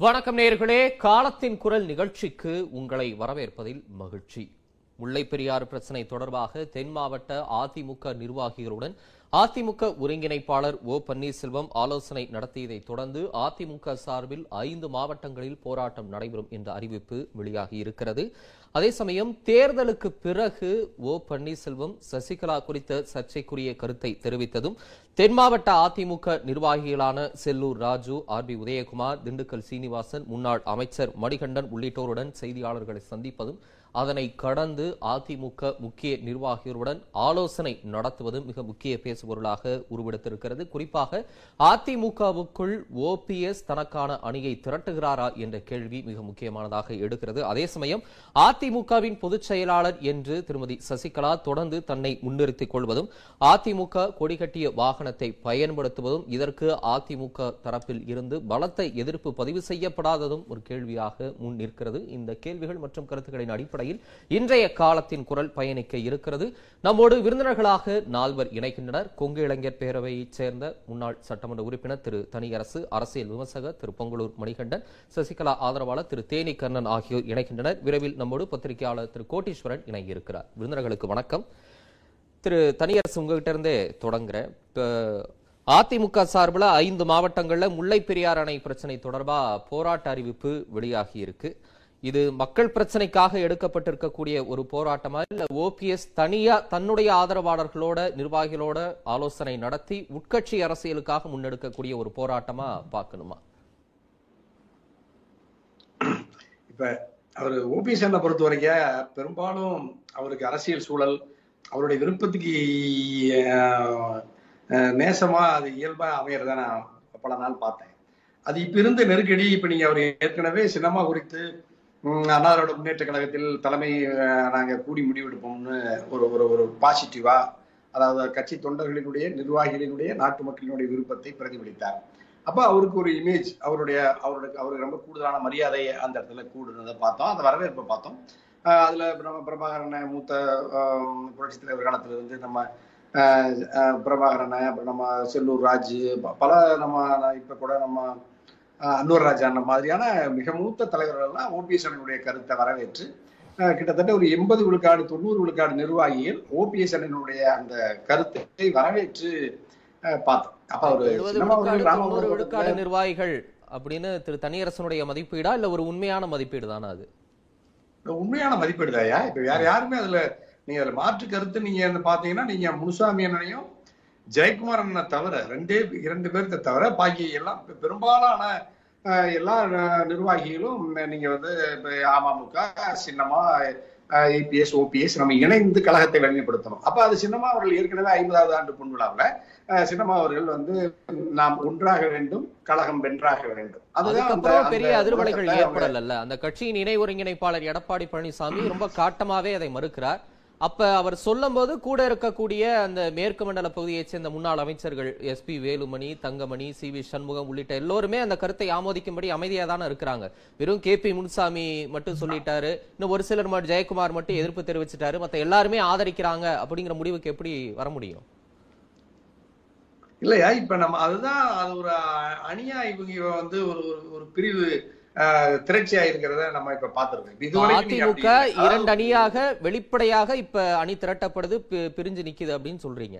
வணக்கம் நேர்களே காலத்தின் குரல் நிகழ்ச்சிக்கு உங்களை வரவேற்பதில் மகிழ்ச்சி. முல்லை பெரியாறு பிரச்சனை தொடர்பாக தென் மாவட்ட அதிமுக நிர்வாகிகளுடன் அதிமுக ஒருங்கிணைப்பாளர் ஓ பன்னீர்செல்வம் ஆலோசனை நடத்தியதை தொடர்ந்து அதிமுக சார்பில் ஐந்து மாவட்டங்களில் போராட்டம் நடைபெறும் என்ற அறிவிப்பு வெளியாகி இருக்கிறது. அதே சமயம் தேர்தலுக்கு பிறகு ஓ பன்னீர்செல்வம் சசிகலா குறித்த சர்ச்சைக்குரிய கருத்தை தெரிவித்ததும் தென் மாவட்ட அதிமுக நிர்வாகிகளான செல்லூர் ராஜு ஆர் பி உதயகுமார் திண்டுக்கல் சீனிவாசன் முன்னாள் அமைச்சர் மணிகண்டன் உள்ளிட்டோருடன் செய்தியாளர்களை சந்திப்பதும் அதனை கடந்து அதிமுக முக்கிய நிர்வாகிகளுடன் ஆலோசனை நடத்துவதும் மிக முக்கிய பேசுபொருளாக உருவெடுத்திருக்கிறது. குறிப்பாக அதிமுகவுக்குள் ஓபிஎஸ் தனக்கான அணியை திரட்டுகிறாரா என்ற கேள்வி மிக முக்கியமானதாக எடுக்கிறது. அதே சமயம் அதிமுகவின் பொதுச் செயலாளர் என்று திருமதி சசிகலா தொடர்ந்து தன்னை முன்னிறுத்திக் கொள்வதும் அதிமுக கொடிகட்டிய வாகனத்தை பயன்படுத்துவதும் இதற்கு அதிமுக தரப்பில் இருந்து பலத்த எதிர்ப்பு பதிவு செய்யப்படாததும் ஒரு கேள்வியாக முன் நிற்கிறது. இந்த கேள்விகள் மற்றும் கருத்துக்களின் அடிப்படை அடிப்படையில் இன்றைய காலத்தின் குரல் பயணிக்க இருக்கிறது. நம்மோடு விருந்தினர்களாக நால்வர் இணைகின்றனர். கொங்கு இளைஞர் பேரவையைச் சேர்ந்த முன்னாள் சட்டமன்ற உறுப்பினர் திரு தனியரசு அரசியல் விமர்சகர் திரு பொங்கலூர் மணிகண்டன் சசிகலா ஆதரவாளர் திரு தேனி கர்ணன் ஆகியோர் இணைகின்றனர். விரைவில் நம்மோடு பத்திரிகையாளர் திரு கோட்டீஸ்வரன் இணையிருக்கிறார். விருந்தினர்களுக்கு வணக்கம். திரு தனியரசு உங்ககிட்ட இருந்தே தொடங்குறேன். இப்ப அதிமுக சார்பில் ஐந்து மாவட்டங்களில் முல்லை பெரியார் அணை பிரச்சனை தொடர்பாக போராட்ட அறிவிப்பு வெளியாகி இருக்கு. இது மக்கள் பிரச்சனைக்காக எடுக்கப்பட்டிருக்கக்கூடிய ஒரு போராட்டமா இல்ல ஓபிஎஸ் தனியா தன்னுடைய ஆதரவாளர்களோட நிர்வாகிகளோட ஆலோசனை நடத்தி உட்கட்சி அரசியலுக்காக முன்னெடுக்கக்கூடிய ஒரு போராட்டமா பார்க்கணுமா? இப்ப அவர் ஓபிஎஸ் என்ன பொறுத்த வரைக்கும் பெரும்பாலும் அவருக்கு அரசியல் சூழல் அவருடைய விருப்பத்துக்கு நேசமா அது இயல்பா அமையறத நான் பல நாள் பார்த்தேன். அது இப்ப இருந்த நெருக்கடி இப்ப நீங்க அவர் ஏற்கனவே சினிமா குறித்து ம், முன்னேற்ற கழகத்தில் தலைமை நாங்க கூடி முடிவெடுப்போம்னு ஒரு ஒரு ஒரு பாசிட்டிவா அதாவது கட்சி தொண்டர்களினுடைய நிர்வாகிகளினுடைய நாட்டு மக்களினுடைய விருப்பத்தை பிரதிபலித்தார். அப்ப அவருக்கு ஒரு இமேஜ் அவருடைய அவருடைய அவருக்கு ரொம்ப கூடுதலான மரியாதை அந்த இடத்துல கூடுனதை பார்த்தோம். அந்த வரவேற்பை பார்த்தோம். அதுல நம்ம பிரபாகரனை மூத்த ஆஹ் தலைவர் காலத்துல இருந்து நம்ம ஆஹ் பிரபாகரனை அப்புறம் நம்ம செல்லூர் ராஜு பல நம்ம இப்ப கூட நம்ம ஆஹ் அன்னூர் ராஜா அந்த மாதிரியான மிக மூத்த தலைவர்கள்லாம் ஓபிஎஸ் அண்ணனுடைய கருத்தை வரவேற்று கிட்டத்தட்ட ஒரு எண்பது விழுக்காடு தொண்ணூறு விழுக்காடு நிர்வாகிகள் ஓபிஎஸ் அண்ணனுடைய அந்த கருத்தை வரவேற்று பார்த்தோம். அப்ப சினிமா விழுக்காடு நிர்வாகிகள் அப்படின்னு திரு தனியரசனுடைய மதிப்பீடா இல்ல ஒரு உண்மையான மதிப்பீடு தானே அது? உண்மையான மதிப்பீடுதாயா இப்ப வேற யாருமே அதுல நீங்க அதுல மாற்று கருத்து நீங்க பாத்தீங்கன்னா நீங்க முனுசாமி அண்ணனையும் ஜெயக்குமார் அண்ணனை தவிர ரெண்டே இரண்டு பேர்த்த தவிர பாக்கி எல்லாம் பெரும்பாலான எல்லா நிர்வாகிகளும் நீங்க வந்து அமமுக சின்னமா ஏபிஎஸ் ஓபிஎஸ் நம்ம இணைந்து கழகத்தை வலிமைப்படுத்தணும். அப்ப அது சின்னமா அவர்கள் ஏற்கனவே ஐம்பதாவது ஆண்டு பொன்விழாவில் சின்னமா அவர்கள் வந்து நாம் ஒன்றாக வேண்டும் கழகம் வென்றாக வேண்டும். அதுதான் பெரிய அதிர்வலைகள் ஏற்படல அந்த கட்சியின் இணை ஒருங்கிணைப்பாளர் எடப்பாடி பழனிசாமி ரொம்ப காட்டமாவே அதை மறுக்கிறார். அப்ப அவர் சொல்லும்போது கூட இருக்கக்கூடிய அந்த மேற்கு மண்டல பகுதியைச் சேர்ந்த முன்னாள் அமைச்சர்கள் S P Velumani Thangamani C V Shanmugam உள்ளிட்ட எல்லோருமே அந்த கருத்தை ஆமோதிக்கும்படி அமைதியா தானே இருக்கிறாங்க. வெறும் கே பி முனுசாமி மட்டும் சொல்லிட்டாரு. இன்னும் ஒரு சிலர் மட்டும் ஜெயக்குமார் மட்டும் எதிர்ப்பு தெரிவிச்சிட்டாரு. மத்த எல்லாருமே ஆதரிக்கிறாங்க அப்படிங்கிற முடிவுக்கு எப்படி வர முடியும்? இல்லையா? இப்ப நம்ம அதுதான் அது ஒரு அணியா இவங்க வந்து ஒரு ஒரு- பிரிவு திரட்சியா இருக்கிறத நம்ம இப்ப பாத்துருக்கோம் அதிமுக. இரண்டு அணியாக வெளிப்படையாக இப்ப அணி திரட்டப்படுது பிரிஞ்சு நிக்குது அப்படின்னு சொல்றீங்க.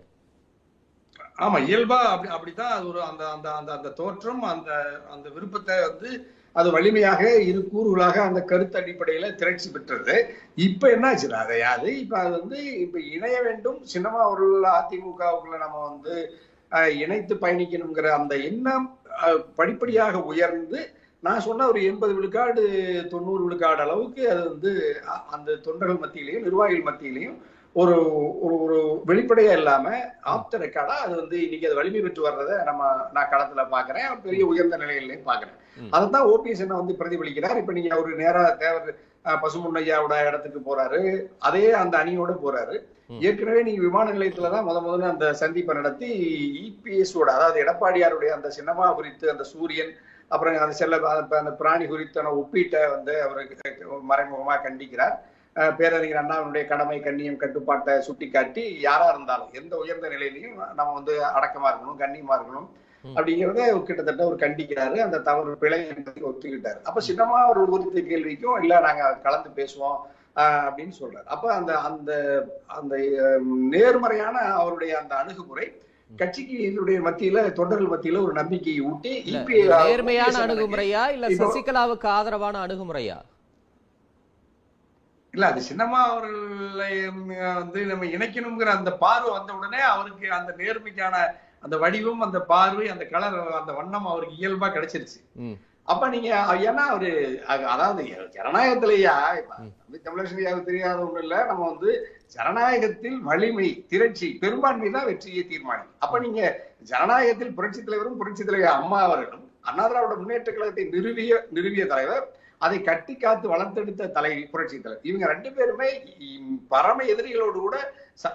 ஆமா இயல்பா அப்படி அப்படித்தான் அது ஒரு அந்த அந்த அந்த அந்த தோற்றம் அந்த அந்த விருப்பத்தை வந்து அது வலிமையாக இரு கூறுகளாக அந்த கருத்து அடிப்படையில திரட்சி பெற்றது. இப்ப என்னாச்சுன்னா அதை அது இப்ப அது வந்து இப்ப இணைய வேண்டும் சின்னமா அவர்கள் அதிமுகவுக்குள்ள நம்ம வந்து அஹ், இணைத்து பயணிக்கணுங்கிற அந்த எண்ணம் படிப்படியாக உயர்ந்து நான் சொன்ன ஒரு எண்பது விழுக்காடு தொண்ணூறு விழுக்காடு அளவுக்கு அது வந்து அந்த தொண்டர்கள் மத்தியிலையும் நிர்வாகிகள் மத்தியிலையும் ஒரு ஒரு ஒரு வெளிப்படையா இல்லாம ஆப்த ரெக்கார்டா அது வந்து இன்னைக்கு அது வலிமை பெற்று வர்றதை நம்ம நான் களத்துல பாக்குறேன். பெரிய உயர்ந்த நிலையிலையும் பாக்குறேன். அதைத்தான் ஓபிஎஸ் என்ன வந்து பிரதிபலிக்கிறார். இப்ப நீங்க ஒரு நேரா தேவர் பசுமுன்னையாவோட இடத்துக்கு போறாரு. அதே அந்த அணியோட போறாரு. ஏற்கனவே நீங்க விமான நிலையத்துலதான் முத முதல்ல அந்த சந்திப்பை நடத்தி இபிஎஸ் ஓட அதாவது எடப்பாடியாருடைய அந்த சின்னமா குறித்து அந்த சூரியன் அப்புறம் அந்த செல்ல அந்த பிராணி குறித்தான ஒப்பீட்டை வந்து அவருக்கு மறைமுகமா கண்டிக்கிறார். பேரறிஞர் அண்ணாவினுடைய கடமை கண்ணியம் கட்டுப்பாட்டை சுட்டிக்காட்டி யாரா இருந்தாலும் எந்த உயர்ந்த நிலையிலையும் நம்ம வந்து அடக்கமா இருக்கணும் கண்ணியமா இருக்கணும் அப்படிங்கிறத கிட்டத்தட்ட ஒரு கண்டிக்கிறாரு. அந்த தவறு பிழை என்பதை ஒத்துக்கிட்டாரு. அப்ப சின்னமா ஒரு குறித்த கேள்விக்கும் இல்ல நாங்க கலந்து பேசுவோம் அப்படின்னு சொல்றாரு. அப்ப அந்த அந்த அந்த நேர்மறையான அவருடைய அந்த அணுகுமுறை கட்சிக்கு இதனுடைய மத்தியில தொண்டர்கள் மத்தியில ஒரு நம்பிக்கையை ஊட்டி நேர்மையான அணுகுமுறையா இல்ல சசிகலாவுக்கு ஆதரவான அணுகுமுறையா? இல்ல அது சின்னம்மா அவர்களை வந்து நம்ம இணைக்கணுங்கிற அந்த பார்வை வந்த உடனே அவருக்கு அந்த நேர்மைக்கான அந்த வடிவம் அந்த பார்வை அந்த கலர் அந்த வண்ணம் அவருக்கு இயல்பா கிடைச்சிருச்சு. அப்ப நீங்க ஏன்னா அவரு அது- அதாவது ஜனநாயகத்திலேயா தமிழரசன் ஐயாவுக்கு தெரியாத ஒண்ணு இல்ல. நம்ம வந்து ஜனநாயகத்தில் வலிமை திரட்சி பெரும்பான்மை தான் வெற்றியை தீர்மானிக்கும். அப்ப நீங்க ஜனநாயகத்தில் புரட்சி தலைவரும் புரட்சி தலைவர் அம்மா அவர்களும் அண்ணா திராவிட முன்னேற்ற கழகத்தை நிறுவிய நிறுவிய தலைவர் அதை கட்டி காத்து வளர்த்தெடுத்த தலை புரட்சி தலைவர். இவங்க ரெண்டு பேருமே பரம எதிரிகளோடு கூட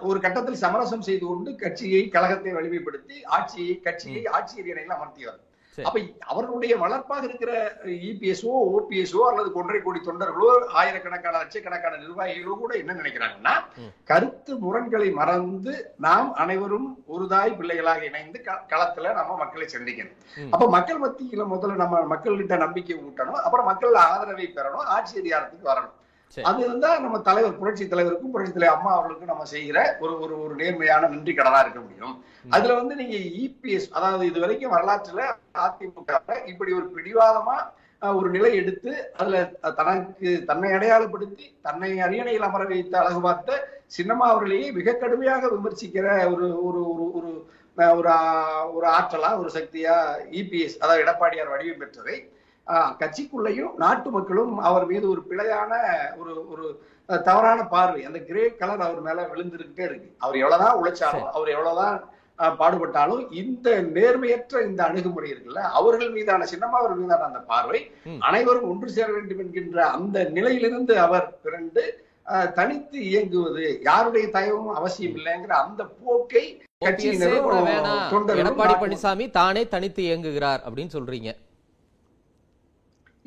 ஒரு கட்டத்தில் சமரசம் செய்து கொண்டு கட்சியை கழகத்தை வலிமைப்படுத்தி ஆட்சியை கட்சியை ஆட்சி அரியணையில் அமர்த்தியவர். அப்ப அவர்களுடைய வளர்ப்பாக இருக்கிற இபிஎஸ்ஓ ஓபிஎஸ்ஓ அல்லது கொன்றை கோடி தொண்டர்களோ ஆயிரக்கணக்கான லட்சக்கணக்கான நிர்வாகிகளோ கூட என்ன நினைக்கிறாங்கன்னா. கருத்து முரண்களை மறந்து நாம் அனைவரும் ஒரு தாய் பிள்ளைகளாக இணைந்து களத்துல நம்ம மக்களை சந்திக்கணும். அப்ப மக்கள் மத்தியில முதல்ல நம்ம மக்கள்கிட்ட நம்பிக்கை ஊட்டணும் அப்புறம் மக்கள் ஆதரவை பெறணும் ஆட்சி அதிகாரத்துக்கு வரணும். அது இருந்தா நம்ம தலைவர் புரட்சி தலைவருக்கும் புரட்சி தலைவர் அம்மா அவர்களுக்கும் நம்ம செய்கிற ஒரு ஒரு ஒரு நேர்மையான நன்றி கடனா இருக்க முடியும். அதுல வந்து நீங்க இபிஎஸ் அதாவது இது வரைக்கும் வரலாற்றுல அதிமுக இப்படி ஒரு பிடிவாதமா ஒரு நிலை எடுத்து அதுல தனக்கு தன்னை அடையாளப்படுத்தி தன்னை அரியணையில் அமர வைத்து அழகு பார்த்த சின்னம்மா அவர்களையே மிக கடுமையாக விமர்சிக்கிற ஒரு ஒரு ஒரு ஒரு ஒரு ஆற்றலா ஒரு சக்தியா இபிஎஸ் அதாவது எடப்பாடியார் வடிவம் பெற்றதை கட்சிக்குள்ளேயும் நாட்டு மக்களும் அவர் மீது ஒரு பிழையான ஒரு ஒரு தவறான பார்வை. அந்த கிரே கலர் அவர் மேல விழுந்துருக்கிட்டே இருக்கு. அவர் எவ்வளவுதான் உழைச்சாலும் அவர் எவ்வளவுதான் பாடுபட்டாலும் இந்த நேர்மையற்ற இந்த அணுகுமுறை இருக்குல்ல அவர்கள் மீதான சின்னம்மா அவர் மீதான அந்த பார்வை. அனைவரும் ஒன்று சேர வேண்டும் என்கின்ற அந்த நிலையிலிருந்து அவர் பிறண்டு தனித்து இயங்குவது யாருடைய தயவும் அவசியம் இல்லைங்கிற அந்த போக்கை கட்சியினரும் எடப்பாடி பழனிசாமி தானே தனித்து இயங்குகிறார் அப்படின்னு சொல்றீங்க.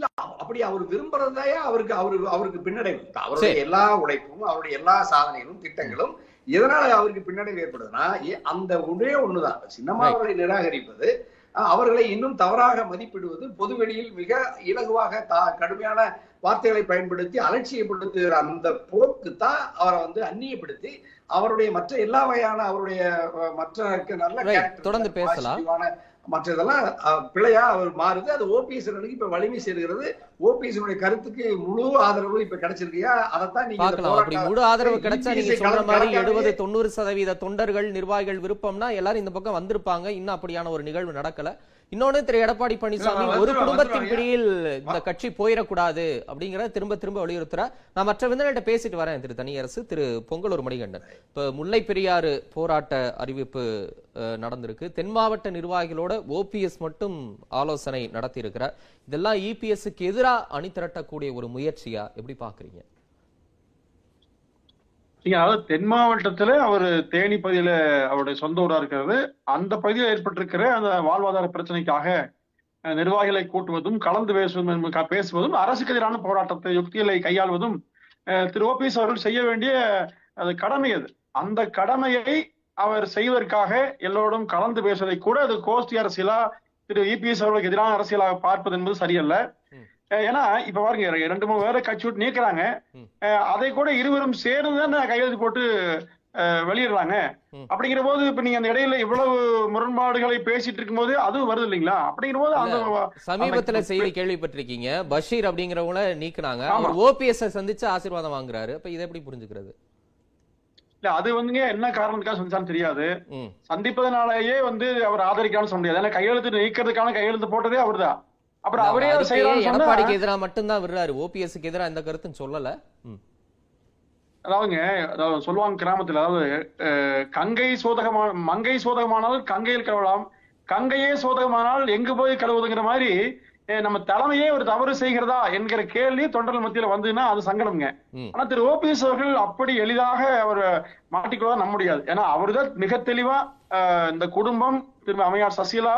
அப்படி அவர் விரும்புறதையே அவருக்கு அவரு அவருக்கு பின்னடைவு அவருடைய. எல்லா உழைப்பும் அவருடைய எல்லா சாதனைகளும் திட்டங்களும் எதனால அவருக்கு பின்னடைவு ஏற்படுதுன்னா அந்த ஒன்றே ஒண்ணுதான். அவர்களை நிராகரிப்பது அவர்களை இன்னும் தவறாக மதிப்பிடுவது பொதுவெளியில் மிக இலகுவாக கடுமையான வார்த்தைகளை பயன்படுத்தி அலட்சியப்படுத்துகிற அந்த போக்கு தான் அவரை வந்து அந்நியப்படுத்தி அவருடைய மற்ற எல்லா வகையான அவருடைய மற்ற நல்ல தொடர்ந்து பேசலாம். மற்ற இதெல்லாம் பிழையா அவர் மாறுது. அது ஓபிஎஸ் இப்ப வலிமை சேர்கிறது. ஓபிஎஸ் கருத்துக்கு முழு ஆதரவு இப்ப கிடைச்சிருக்கியா? அதைத்தான் நீங்க அப்படி முழு ஆதரவு கிடைச்சா நீங்க சொல்ற மாதிரி எழுபது தொண்ணூறு சதவீத தொண்டர்கள் நிர்வாகிகள் விருப்பம்னா எல்லாரும் இந்த பக்கம் வந்திருப்பாங்க. இன்னும் அப்படியான ஒரு நிகழ்வு நடக்கல. இன்னொன்னு திரு எடப்பாடி பழனிசாமி ஒரு குடும்பத்தின். பிடியில் இந்த கட்சி போயிடக்கூடாது அப்படிங்கறத திரும்ப திரும்ப வலியுறுத்துறார். நான் மற்ற விருந்தினர்கிட்ட பேசிட்டு வரேன் திரு தனியரசு. திரு பொங்கலூர் மணிகண்டன். இப்ப முல்லை பெரியாறு போராட்ட அறிவிப்பு நடந்திருக்கு. தென் மாவட்ட நிர்வாகிகளோட ஓபிஎஸ் மட்டும் ஆலோசனை நடத்தி இருக்கிறார் இதெல்லாம் இபிஎஸ்க்கு எதிரா அணி திரட்டக்கூடிய ஒரு முயற்சியா? எப்படி பாக்குறீங்க? நீங்க அதாவது தென் மாவட்டத்துல அவர் தேனி பகுதியில அவருடைய சொந்த ஊரா இருக்கிறது. அந்த பகுதியில் ஏற்பட்டிருக்கிற அந்த வாழ்வாதார பிரச்சனைக்காக நிர்வாகிகளை கூட்டுவதும் கலந்து பேசுவதும் பேசுவதும் அரசுக்கு எதிரான போராட்டத்தை யுக்திகளை கையாள்வதும் அஹ், திரு ஓபிஎஸ் அவர்கள் செய்ய வேண்டிய அது கடமை அது. அந்த கடமையை அவர் செய்வதற்காக எல்லோரும் கலந்து பேசுவதை கூட அது கோஷ்டி அரசியலா திரு இபிஎஸ் அவர்களுக்கு எதிரான அரசியலாக பார்ப்பது என்பது சரியல்ல. ஏன்னா இப்ப பாருங்க ரெண்டு மூணு பேரை கட்சி விட்டு நீக்குறாங்க. அதை கூட இருவரும் சேர்ந்து தானே கையெழுத்து போட்டு வெளியிடுறாங்க. அப்படிங்கிற போது இப்ப நீங்க அந்த இடையில இவ்வளவு முரண்பாடுகளை பேசிட்டு இருக்கும்போது அதுவும் வருது இல்லைங்களா? அப்படிங்கிற போது அந்த சமீபத்துல செய்தி கேள்விப்பட்டிருக்கீங்க. பஷீர் அப்படிங்கிறவங்கள நீக்குனாங்க. அவர் ஓபிஎஸ் சந்திச்சு ஆசீர்வாதம் வாங்குறாரு. அப்ப இதை எப்படி புரிஞ்சுக்கிறது? இல்ல அது வந்துங்க என்ன காரணத்துக்காக செஞ்சான்னு தெரியாது. சந்திப்பதனாலேயே வந்து அவர் ஆதரிக்கான்னு சொல்ல முடியாது. ஏன்னா கையெழுத்து நீக்கிறதுக்கான கையெழுத்து போட்டதே அவர்தான். அப்புறம் அவரே சொன்னா எடப்பாடிக்கு எதிரா மட்டும்தான் விடுறாரு. ஓபிஎஸ்க்கு எதிரா எந்த கருத்தும் சொல்லல. அதாவதுங்க அதாவது சொல்லுவாங்க கிராமத்துல அதாவது கங்கை சோதகமான மங்கை சோதகமானால் கங்கையில் கழுவலாம் கங்கையே சோதகமானால் எங்கு போய் கழுவுதுங்கிற மாதிரி நம்ம தலைமையே ஒரு தவறு செய்கிறதா என்கிற கேள்வி தொண்டர்கள் மத்தியில வந்ததுன்னா அது சங்கடம்ங்க. ஆனா திரு ஓபிஎஸ் அவர்கள் அப்படி எளிதாக அவர் மாட்டிக்கொள்ள நம்ப முடியாது. ஏன்னா அவர்தான் மிக தெளிவா இந்த குடும்பம் திரும்ப அம்மையார் சசிகலா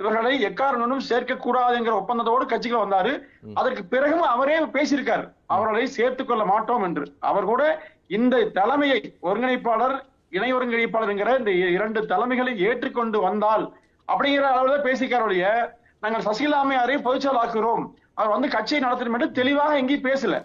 இவர்களை எக்காரணமும் சேர்க்க கூடாதுங்கிற ஒப்பந்தத்தோடு கட்சிக்குள்ள வந்தாரு. அதற்கு பிறகும் அவரே பேசியிருக்கார். அவர்களை சேர்த்துக் கொள்ள மாட்டோம் என்று. அவர் கூட இந்த தலைமையை ஒருங்கிணைப்பாளர் இணை ஒருங்கிணைப்பாளர் என்கிற இந்த இரண்டு தலைமைகளை ஏற்றுக்கொண்டு வந்தால் அப்படிங்கிற அளவுல பேசிக்காரோடைய நாங்கள் சசிகலா அம்மையாரை பொதுச்செயல் ஆக்குகிறோம் அவர் வந்து கட்சியை நடத்தணும் என்று தெளிவாக எங்கேயும் பேசல.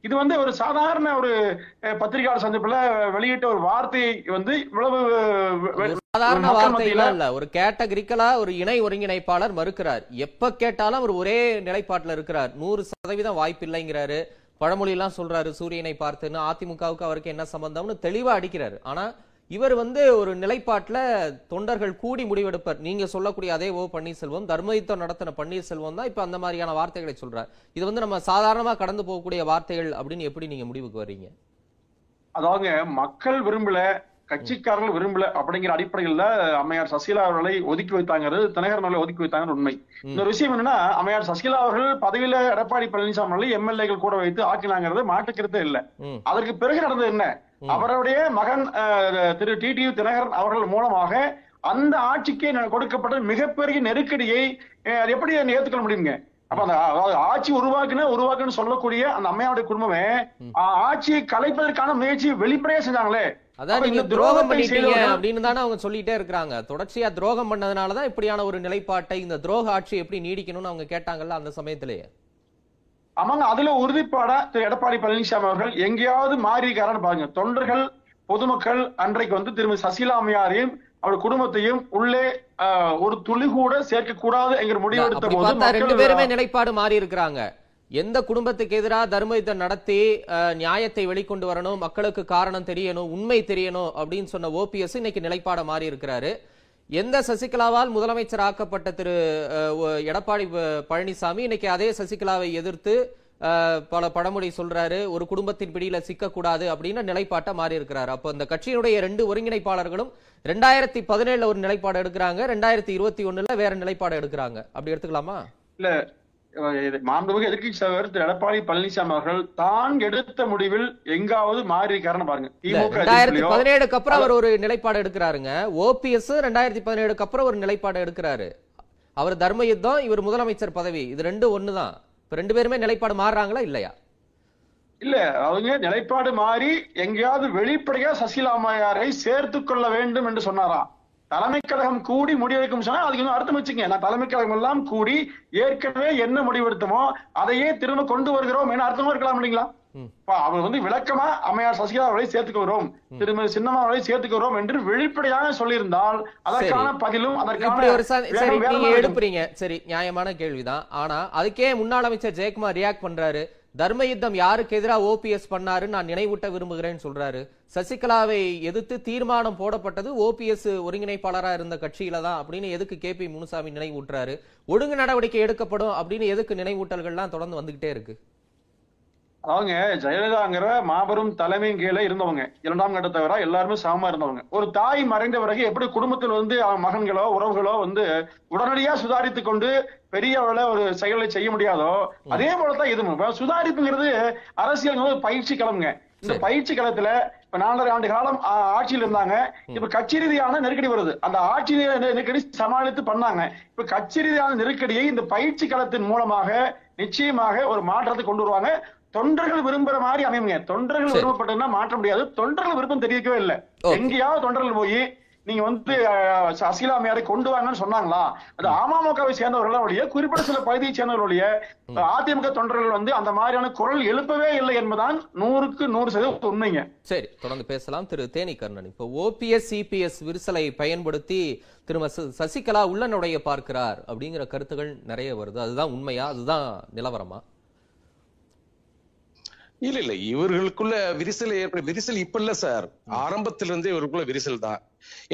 இது வந்து ஒரு சாதாரண ஒரு பத்திரிகையாளர் சந்திப்புல வெளியிட்ட ஒரு வார்த்தையை வந்து இவ்வளவு சாதாரண மத்தியில- இல்ல. ஒரு கேட்டகரிக்கலா ஒரு இணை ஒருங்கிணைப்பாளர் மறுக்கிறார். எப்ப கேட்டாலும் அவர் ஒரே நிலைப்பாட்டுல இருக்கிறார். நூறு சதவீதம் வாய்ப்பு இல்லைங்கிறாரு. பழமொழி எல்லாம் சொல்றாரு. சூரியனை பார்த்துன்னு அதிமுகவுக்கு அவருக்கு என்ன சம்பந்தம்னு தெளிவா அடிக்கிறாரு. ஆனா இவர் வந்து ஒரு நிலைப்பாட்டுல தொண்டர்கள் கூடி முடிவெடுப்பர். நீங்க சொல்லக்கூடிய அதே ஓ பன்னீர்செல்வம் தர்மயுத்தம் நடத்தின பன்னீர்செல்வம் தான் இப்ப அந்த மாதிரியான வார்த்தைகளை சொல்றார். இது வந்து நம்ம சாதாரணமா கடந்து போகக்கூடிய வார்த்தைகள் அப்படின்னு எப்படி நீங்க முடிவுக்கு வர்றீங்க? அதாவது மக்கள் விரும்பல கட்சிக்காரர்கள் விரும்பல அப்படிங்கிற அடிப்படையில அம்மையார் சசிகலா அவர்களை ஒதுக்கி வைத்தாங்கிறது தினகரன் அவர்களை ஒதுக்கி வைத்தாங்க உண்மை. இன்னொரு விஷயம் என்னன்னா அம்மையார் சசிகலா அவர்கள் பதவியில எடப்பாடி பழனிசாமி அவர்களை எம்எல்ஏக்கள் கூட வைத்து ஆக்கினாங்கிறது மாற்றுக்கிறது இல்ல. அதற்கு பிறகு நடந்தது என்ன? அவருடைய மகன் திரு டிடி தினகரன் அவர்கள் மூலமாக அந்த ஆட்சிக்கு கொடுக்கப்பட்ட மிகப்பெரிய நெருக்கடியை அது எப்படி ஏத்துக்கொள்ள முடியுங்க அப்ப அந்த ஆட்சி உருவாக்குன உருவாக்குன்னு சொல்லக்கூடிய அந்த அம்மையாருடைய குடும்பமே ஆட்சியை கலைப்பதற்கான முயற்சியை வெளிப்படையா செஞ்சாங்களே. அதான் நீங்க இந்த துரோகம் பண்ணிட்டீங்க அப்படின்னு தானே அவங்க சொல்லிட்டே இருக்காங்க தொடர்ச்சியா துரோகம் பண்ணதுனாலதான் இப்படியான ஒரு நிலைப்பாட்டை இந்த துரோக ஆட்சி எப்படி நீடிக்கணும்னு அவங்க கேட்டாங்கல்ல அந்த சமயத்திலேயே. ஆமாங்க அதுல உறுதிப்பாடா திரு எடப்பாடி பழனிசாமி அவர்கள் எங்கேயாவது மாறி இருக்காரான்னு பாருங்க. தொண்டர்கள் பொதுமக்கள் அன்றைக்கு வந்து திருமதி சசிகலா அம்மையாரையும் அவருடைய குடும்பத்தையும் உள்ளே ஒரு துளி கூட சேர்க்க கூடாது என்கிற முடிவு எடுத்த அப்படி போது ரெண்டு பேருமே நிலைப்பாடு மாறி இருக்கிறாங்க. எந்த குடும்பத்துக்கு எதிராக தர்மயுத்தம் நடத்தி அஹ், நியாயத்தை வெளிக்கொண்டு வரணும் மக்களுக்கு காரணம் தெரியணும் உண்மை தெரியணும் அப்படின்னு சொன்ன ஓபிஎஸ் இன்னைக்கு நிலைப்பாட மாறி இருக்கிறாரு. எந்த சசிகலாவால் முதலமைச்சர் ஆக்கப்பட்ட திரு எடப்பாடி பழனிசாமி இன்னைக்கு அதே சசிகலாவை எதிர்த்து பல பழமொழி சொல்றாரு ஒரு குடும்பத்தின் பிடியில சிக்கக்கூடாது அப்படின்னு நிலைப்பாட்டை மாறி இருக்கிறாரு. அப்போ இந்த கட்சியினுடைய ரெண்டு ஒருங்கிணைப்பாளர்களும் ரெண்டாயிரத்தி பதினேழுல ஒரு நிலைப்பாடு எடுக்கிறாங்க ரெண்டாயிரத்தி இருபத்தி ஒண்ணுல வேற நிலைப்பாடு எடுக்கிறாங்க. அப்படி எடுத்துக்கலாமா? இல்ல மாண்புமிகு எதிர்க்கட்சி தலைவர் திரு எடப்பாடி பழனிசாமி அவர்கள் தான் எடுத்த முடிவில் எங்காவது மாறி இருக்காருன்னு பாருங்க. திமுக பதினேழுக்கு அப்புறம் அவர் ஒரு நிலைப்பாடு எடுக்கிறாருங்க. ஓபிஎஸ் ரெண்டாயிரத்தி பதினேழுக்கு அப்புறம் ஒரு நிலைப்பாடு எடுக்கிறாரு. அவர் தர்ம யுத்தம் இவர் முதலமைச்சர் பதவி இது ரெண்டும் ஒண்ணுதான். இப்ப ரெண்டு பேருமே நிலைப்பாடு மாறுறாங்களா இல்லையா? இல்ல அவங்க நிலைப்பாடு மாறி எங்கேயாவது வெளிப்படையா சசிகலா அம்மையாரை சேர்த்து கொள்ள வேண்டும் என்று சொன்னாராம் தலைமை கழகம் கூடி முடிவெடுக்கும் சொன்னா அதுக்கு இன்னும் அர்த்தம் வச்சுங்க நான் தலைமை கழகம் எல்லாம் கூடி ஏற்கனவே என்ன முடிவெடுத்தோமோ அதையே திரும்ப கொண்டு வருகிறோம் என அர்த்தமும் இருக்கலாம் இல்லைங்களா? அவர் வந்து விளக்கமா அம்மையார் சசிகலா அவர்களை சேர்த்துக்கிறோம் திருமதி சின்னம்மா அவர்களை சேர்த்துக்கிறோம் என்று வெளிப்படையாக சொல்லியிருந்தால் அதற்கான பதிலும் அதற்கான. எடுப்புறீங்க சரி நியாயமான கேள்விதான். ஆனா அதுக்கே முன்னாள் அமைச்சர் ஜெயக்குமார் ரியாக்ட் பண்றாரு. தர்ம யுத்தம் யாருக்கு எதிராக ஓபிஎஸ் பண்ணாரு நான் நினைவூட்ட விரும்புகிறேன்னு சொல்றாரு. சசிகலாவை எதிர்த்து தீர்மானம் போடப்பட்டது ஓபிஎஸ் ஒருங்கிணைப்பாளராக இருந்த கட்சியில தான் அப்படின்னு எதுக்கு கே பி முனுசாமி நினைவூட்டுறாரு? ஒழுங்கு நடவடிக்கை எடுக்கப்படும் அப்படின்னு எதுக்கு நினைவூட்டல்கள்லாம் தொடர்ந்து வந்துகிட்டே இருக்கு? அவங்க ஜெயலலிதாங்கிற மாபெரும் தலைமையின் கீழே இருந்தவங்க. இரண்டாம் கட்ட தவிர எல்லாருமே சமமா இருந்தவங்க. ஒரு தாய் மறைந்த பிறகு எப்படி குடும்பத்தில் வந்து அவன் மகன்களோ உறவுகளோ வந்து உடனடியா சுதாரித்து கொண்டு பெரிய அளவுல ஒரு செயலை செய்ய முடியாதோ அதே போலதான் இப்ப சுதாரிப்புங்கிறது அரசியல் பயிற்சி களம்ங்க இந்த. பயிற்சி களத்துல இப்ப நாலரை ஆண்டு காலம் ஆட்சியில் இருந்தாங்க. இப்ப கட்சி ரீதியான நெருக்கடி வருது. அந்த ஆட்சி நெருக்கடி சமாளித்து பண்ணாங்க. இப்ப கட்சி ரீதியான நெருக்கடியை இந்த பயிற்சி களத்தின் மூலமாக நிச்சயமாக ஒரு மாற்றத்தை கொண்டு வருவாங்க. தொண்டர்கள் விரும்புற மாதிரி அமையுங்க. தொண்டர்கள் சரி. விருப்பப்பட்டதுன்னா மாற்ற முடியாது. தொண்டர்கள் விருப்பம் தெரிவிக்கவே இல்லை. எங்கேயாவது தொண்டர்கள் போய் நீங்க வந்து அம்மையாரை கொண்டு வாங்கன்னு சொன்னாங்களா? அது அமமுகவை சேர்ந்தவர்களுடைய குறிப்பிட்ட சில பகுதியை சேர்ந்தவர்களுடைய அதிமுக தொண்டர்கள் வந்து அந்த மாதிரியான குரல் எழுப்பவே இல்லை என்பதுதான் நூறுக்கு நூறு சதவீதம் உண்மைங்க. சரி தொடர்ந்து பேசலாம். திரு. தேனி கர்ணன் இப்போ ஓபிஎஸ் சிபிஎஸ் விரிசலை பயன்படுத்தி திரும சசிகலா உள்ள நுழைய பார்க்கிறார் அப்படிங்கிற கருத்துகள் நிறைய வருது. அதுதான் உண்மையா? அதுதான் நிலவரமா? இல்ல இல்ல இவர்களுக்குள்ள விரிசல் ஏற்பட விரிசல் இப்ப இல்ல சார் ஆரம்பத்திலிருந்தே இவருக்குள்ள விரிசல் தான்.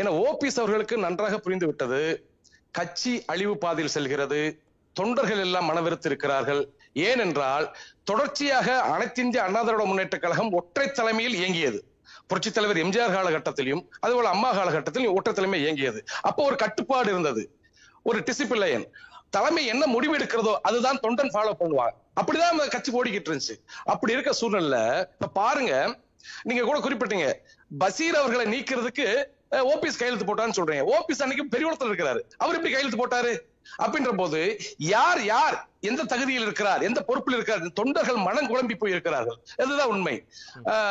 ஏன்னா ஓபிஎஸ் அவர்களுக்கு நன்றாக புரிந்து விட்டது. கட்சி அழிவு பாதையில் செல்கிறது. தொண்டர்கள் எல்லாம் மனவெறுத்து இருக்கிறார்கள். ஏனென்றால் தொடர்ச்சியாக அனைத்திந்திய அண்ணா திராவிட முன்னேற்ற கழகம் ஒற்றை தலைமையில் இயங்கியது. புரட்சித் தலைவர் எம்ஜிஆர் காலகட்டத்திலும் அதுபோல அம்மா காலகட்டத்திலும் ஒற்றை தலைமை இயங்கியது. அப்போ ஒரு கட்டுப்பாடு இருந்தது. ஒரு டிசிப்ளின் தலைமை என்ன முடிவு எடுக்கிறதோ அதுதான் தொண்டன் ஃபாலோ பண்ணுவாங்க. அப்படிதான் அந்த கட்சி ஓடிக்கிட்டு இருந்துச்சு. அப்படி இருக்க சூழ்நிலை இப்ப பாருங்க நீங்க கூட குறிப்பிட்டீங்க பசீர் அவர்களை நீக்கிறதுக்கு ஓபிஎஸ் கையெழுத்து போட்டான்னு சொல்றீங்க. ஓபிஎஸ் அன்னைக்கு பெரியவளத்துல இருக்கிறாரு. அவர் எப்படி கையெழுத்து போட்டாரு? அப்படின்ற போது யார் யார்? எந்த தகுதியில் இருக்கிறார்? எந்த பொறுப்பில் இருக்கிறார்? தொண்டர்கள் மனம் குழம்பி போய் இருக்கிறார்கள் இதுதான் உண்மை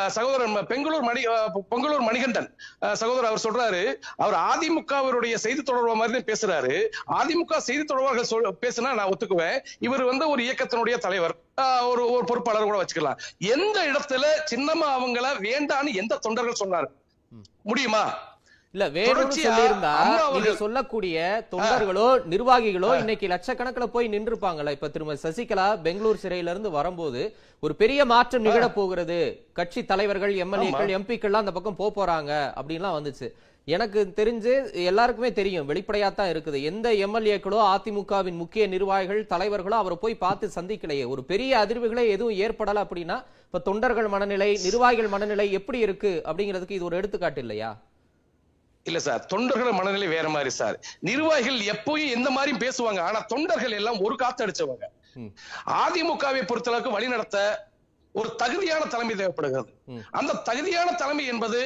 சகோதரர் பெங்களூர் மணி அஹ் பொங்கலூர் மணிகண்டன். சகோதரர் அவர் சொல்றாரு அவர் அதிமுகவினுடைய செய்தி தொடர்பு மாதிரி தான் பேசுறாரு. அதிமுக செய்தி தொடர்பாளர்கள் பேசினா நான் ஒத்துக்குவேன். இவர் வந்து ஒரு இயக்கத்தினுடைய தலைவர். ஒரு ஒரு பொறுப்பாளர் கூட வச்சுக்கலாம். எந்த இடத்துல சின்னம்மா அவங்கள வேண்டான்னு எந்த தொண்டர்கள் சொன்னார்? முடியுமா? இல்ல வேணும்னு சொல்லியிருந்தா நீங்க சொல்லக்கூடிய தொண்டர்களோ நிர்வாகிகளோ இன்னைக்கு லட்சக்கணக்கில் போய் நின்றுப்பாங்கல்ல இப்ப திருமதி சசிகலா பெங்களூர் சிறையில இருந்து வரும்போது ஒரு பெரிய மாற்றம் நிகழ போகிறது. கட்சி தலைவர்கள் எம்எல்ஏக்கள் எம்பிக்கள்லாம் அந்த பக்கம் போக போறாங்க அப்படின்லாம் வந்துச்சு. எனக்கு தெரிஞ்சு எல்லாருக்குமே தெரியும் வெளிப்படையா தான் இருக்குது. எந்த எம்எல்ஏக்களோ அதிமுகவின் முக்கிய நிர்வாகிகள் தலைவர்களோ அவரை போய் பார்த்து சந்திக்கலையே. ஒரு பெரிய அதிர்வுகளே எதுவும் ஏற்படல அப்படின்னா இப்ப தொண்டர்கள் மனநிலை நிர்வாகிகள் மனநிலை எப்படி இருக்கு அப்படிங்கிறதுக்கு இது ஒரு எடுத்துக்காட்டு இல்லையா? இல்ல சார் தொண்டர்கள் மனநிலை வேற மாதிரி சார். நிர்வாகிகள் எப்பவும் எந்த மாதிரியும் பேசுவாங்க ஆனா தொண்டர்கள் எல்லாம் ஒரு காத்து அடிச்சவங்க. அதிமுகவை பொறுத்தளவுக்கு வழி நடத்த ஒரு தகுதியான தலைமை தேவைப்படுகிறது. அந்த தகுதியான தலைமை என்பது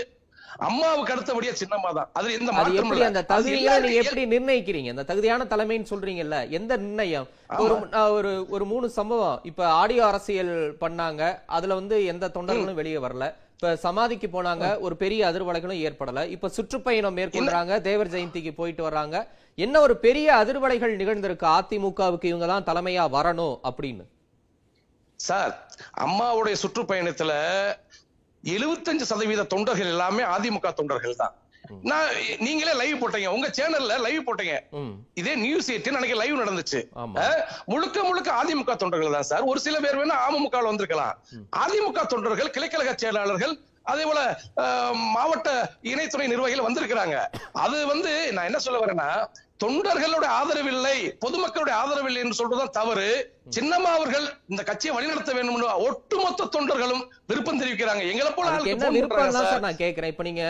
அம்மாவுக்கு அடுத்தபடியா சின்னம்மா தான் அது எந்த எப்படி இல்ல. அந்த தகுதியை நீங்க எல்லாருக்கும் எப்படி நிர்ணயிக்கிறீங்க? அந்த தகுதியான தலைமைன்னு சொல்றீங்கல்ல எந்த நிர்ணயம்? ஒரு ஒரு ஒரு மூணு சம்பவம். இப்ப ஆடியோ அரசியல் பண்ணாங்க. அதுல வந்து எந்த தொண்டர்களும் வெளியே வரல. இப்ப சமாதிக்கு போனாங்க ஒரு பெரிய அதிர்வலைகளும் ஏற்படல. இப்ப சுற்றுப்பயணம் மேற்கொள்றாங்க தேவர் ஜெயந்திக்கு போயிட்டு வர்றாங்க. என்ன ஒரு பெரிய அதிர்வலைகள் நிகழ்ந்திருக்கு? அதிமுகவுக்கு இவங்க தான் தலைமையா வரணும் அப்படின்னு. சார் அம்மாவுடைய சுற்றுப்பயணத்துல எழுபத்தஞ்சு சதவீத தொண்டர்கள் எல்லாமே அதிமுக தொண்டர்கள் தான் நான் நீங்களே லைவ் போட்டீங்க. உங்க சேனல்ல லைவ் போட்டீங்க. இதே நியூஸ் எயிட்டின் அன்னைக்கு லைவ் நடந்துச்சு. முழுக்க முழுக்க அதிமுக தொண்டர்கள் தான் சார். ஒரு சில பேர் வேணா அமமுக வந்திருக்கலாம். அதிமுக தொண்டர்கள் கிளைக்கழக செயலாளர்கள் அதே போல மாவட்ட இணைத்துறை நிர்வாகிகள் வந்திருக்கிறாங்க. அது வந்து நான் என்ன சொல்ல வரேன்னா தொண்டர்களோட ஆதரவு இல்லை பொதுமக்களுடைய ஆதரவு இல்லை என்று சொல்றதுதான் தவறு. சின்னம்மா அவர்கள் இந்த கட்சியை வழிநடத்த வேண்டும் ஒட்டுமொத்த தொண்டர்களும் விருப்பம் தெரிவிக்கிறாங்க. எங்களை போல என்ன விருப்பம் சார். நான் கேக்குறேன் இப்ப நீங்க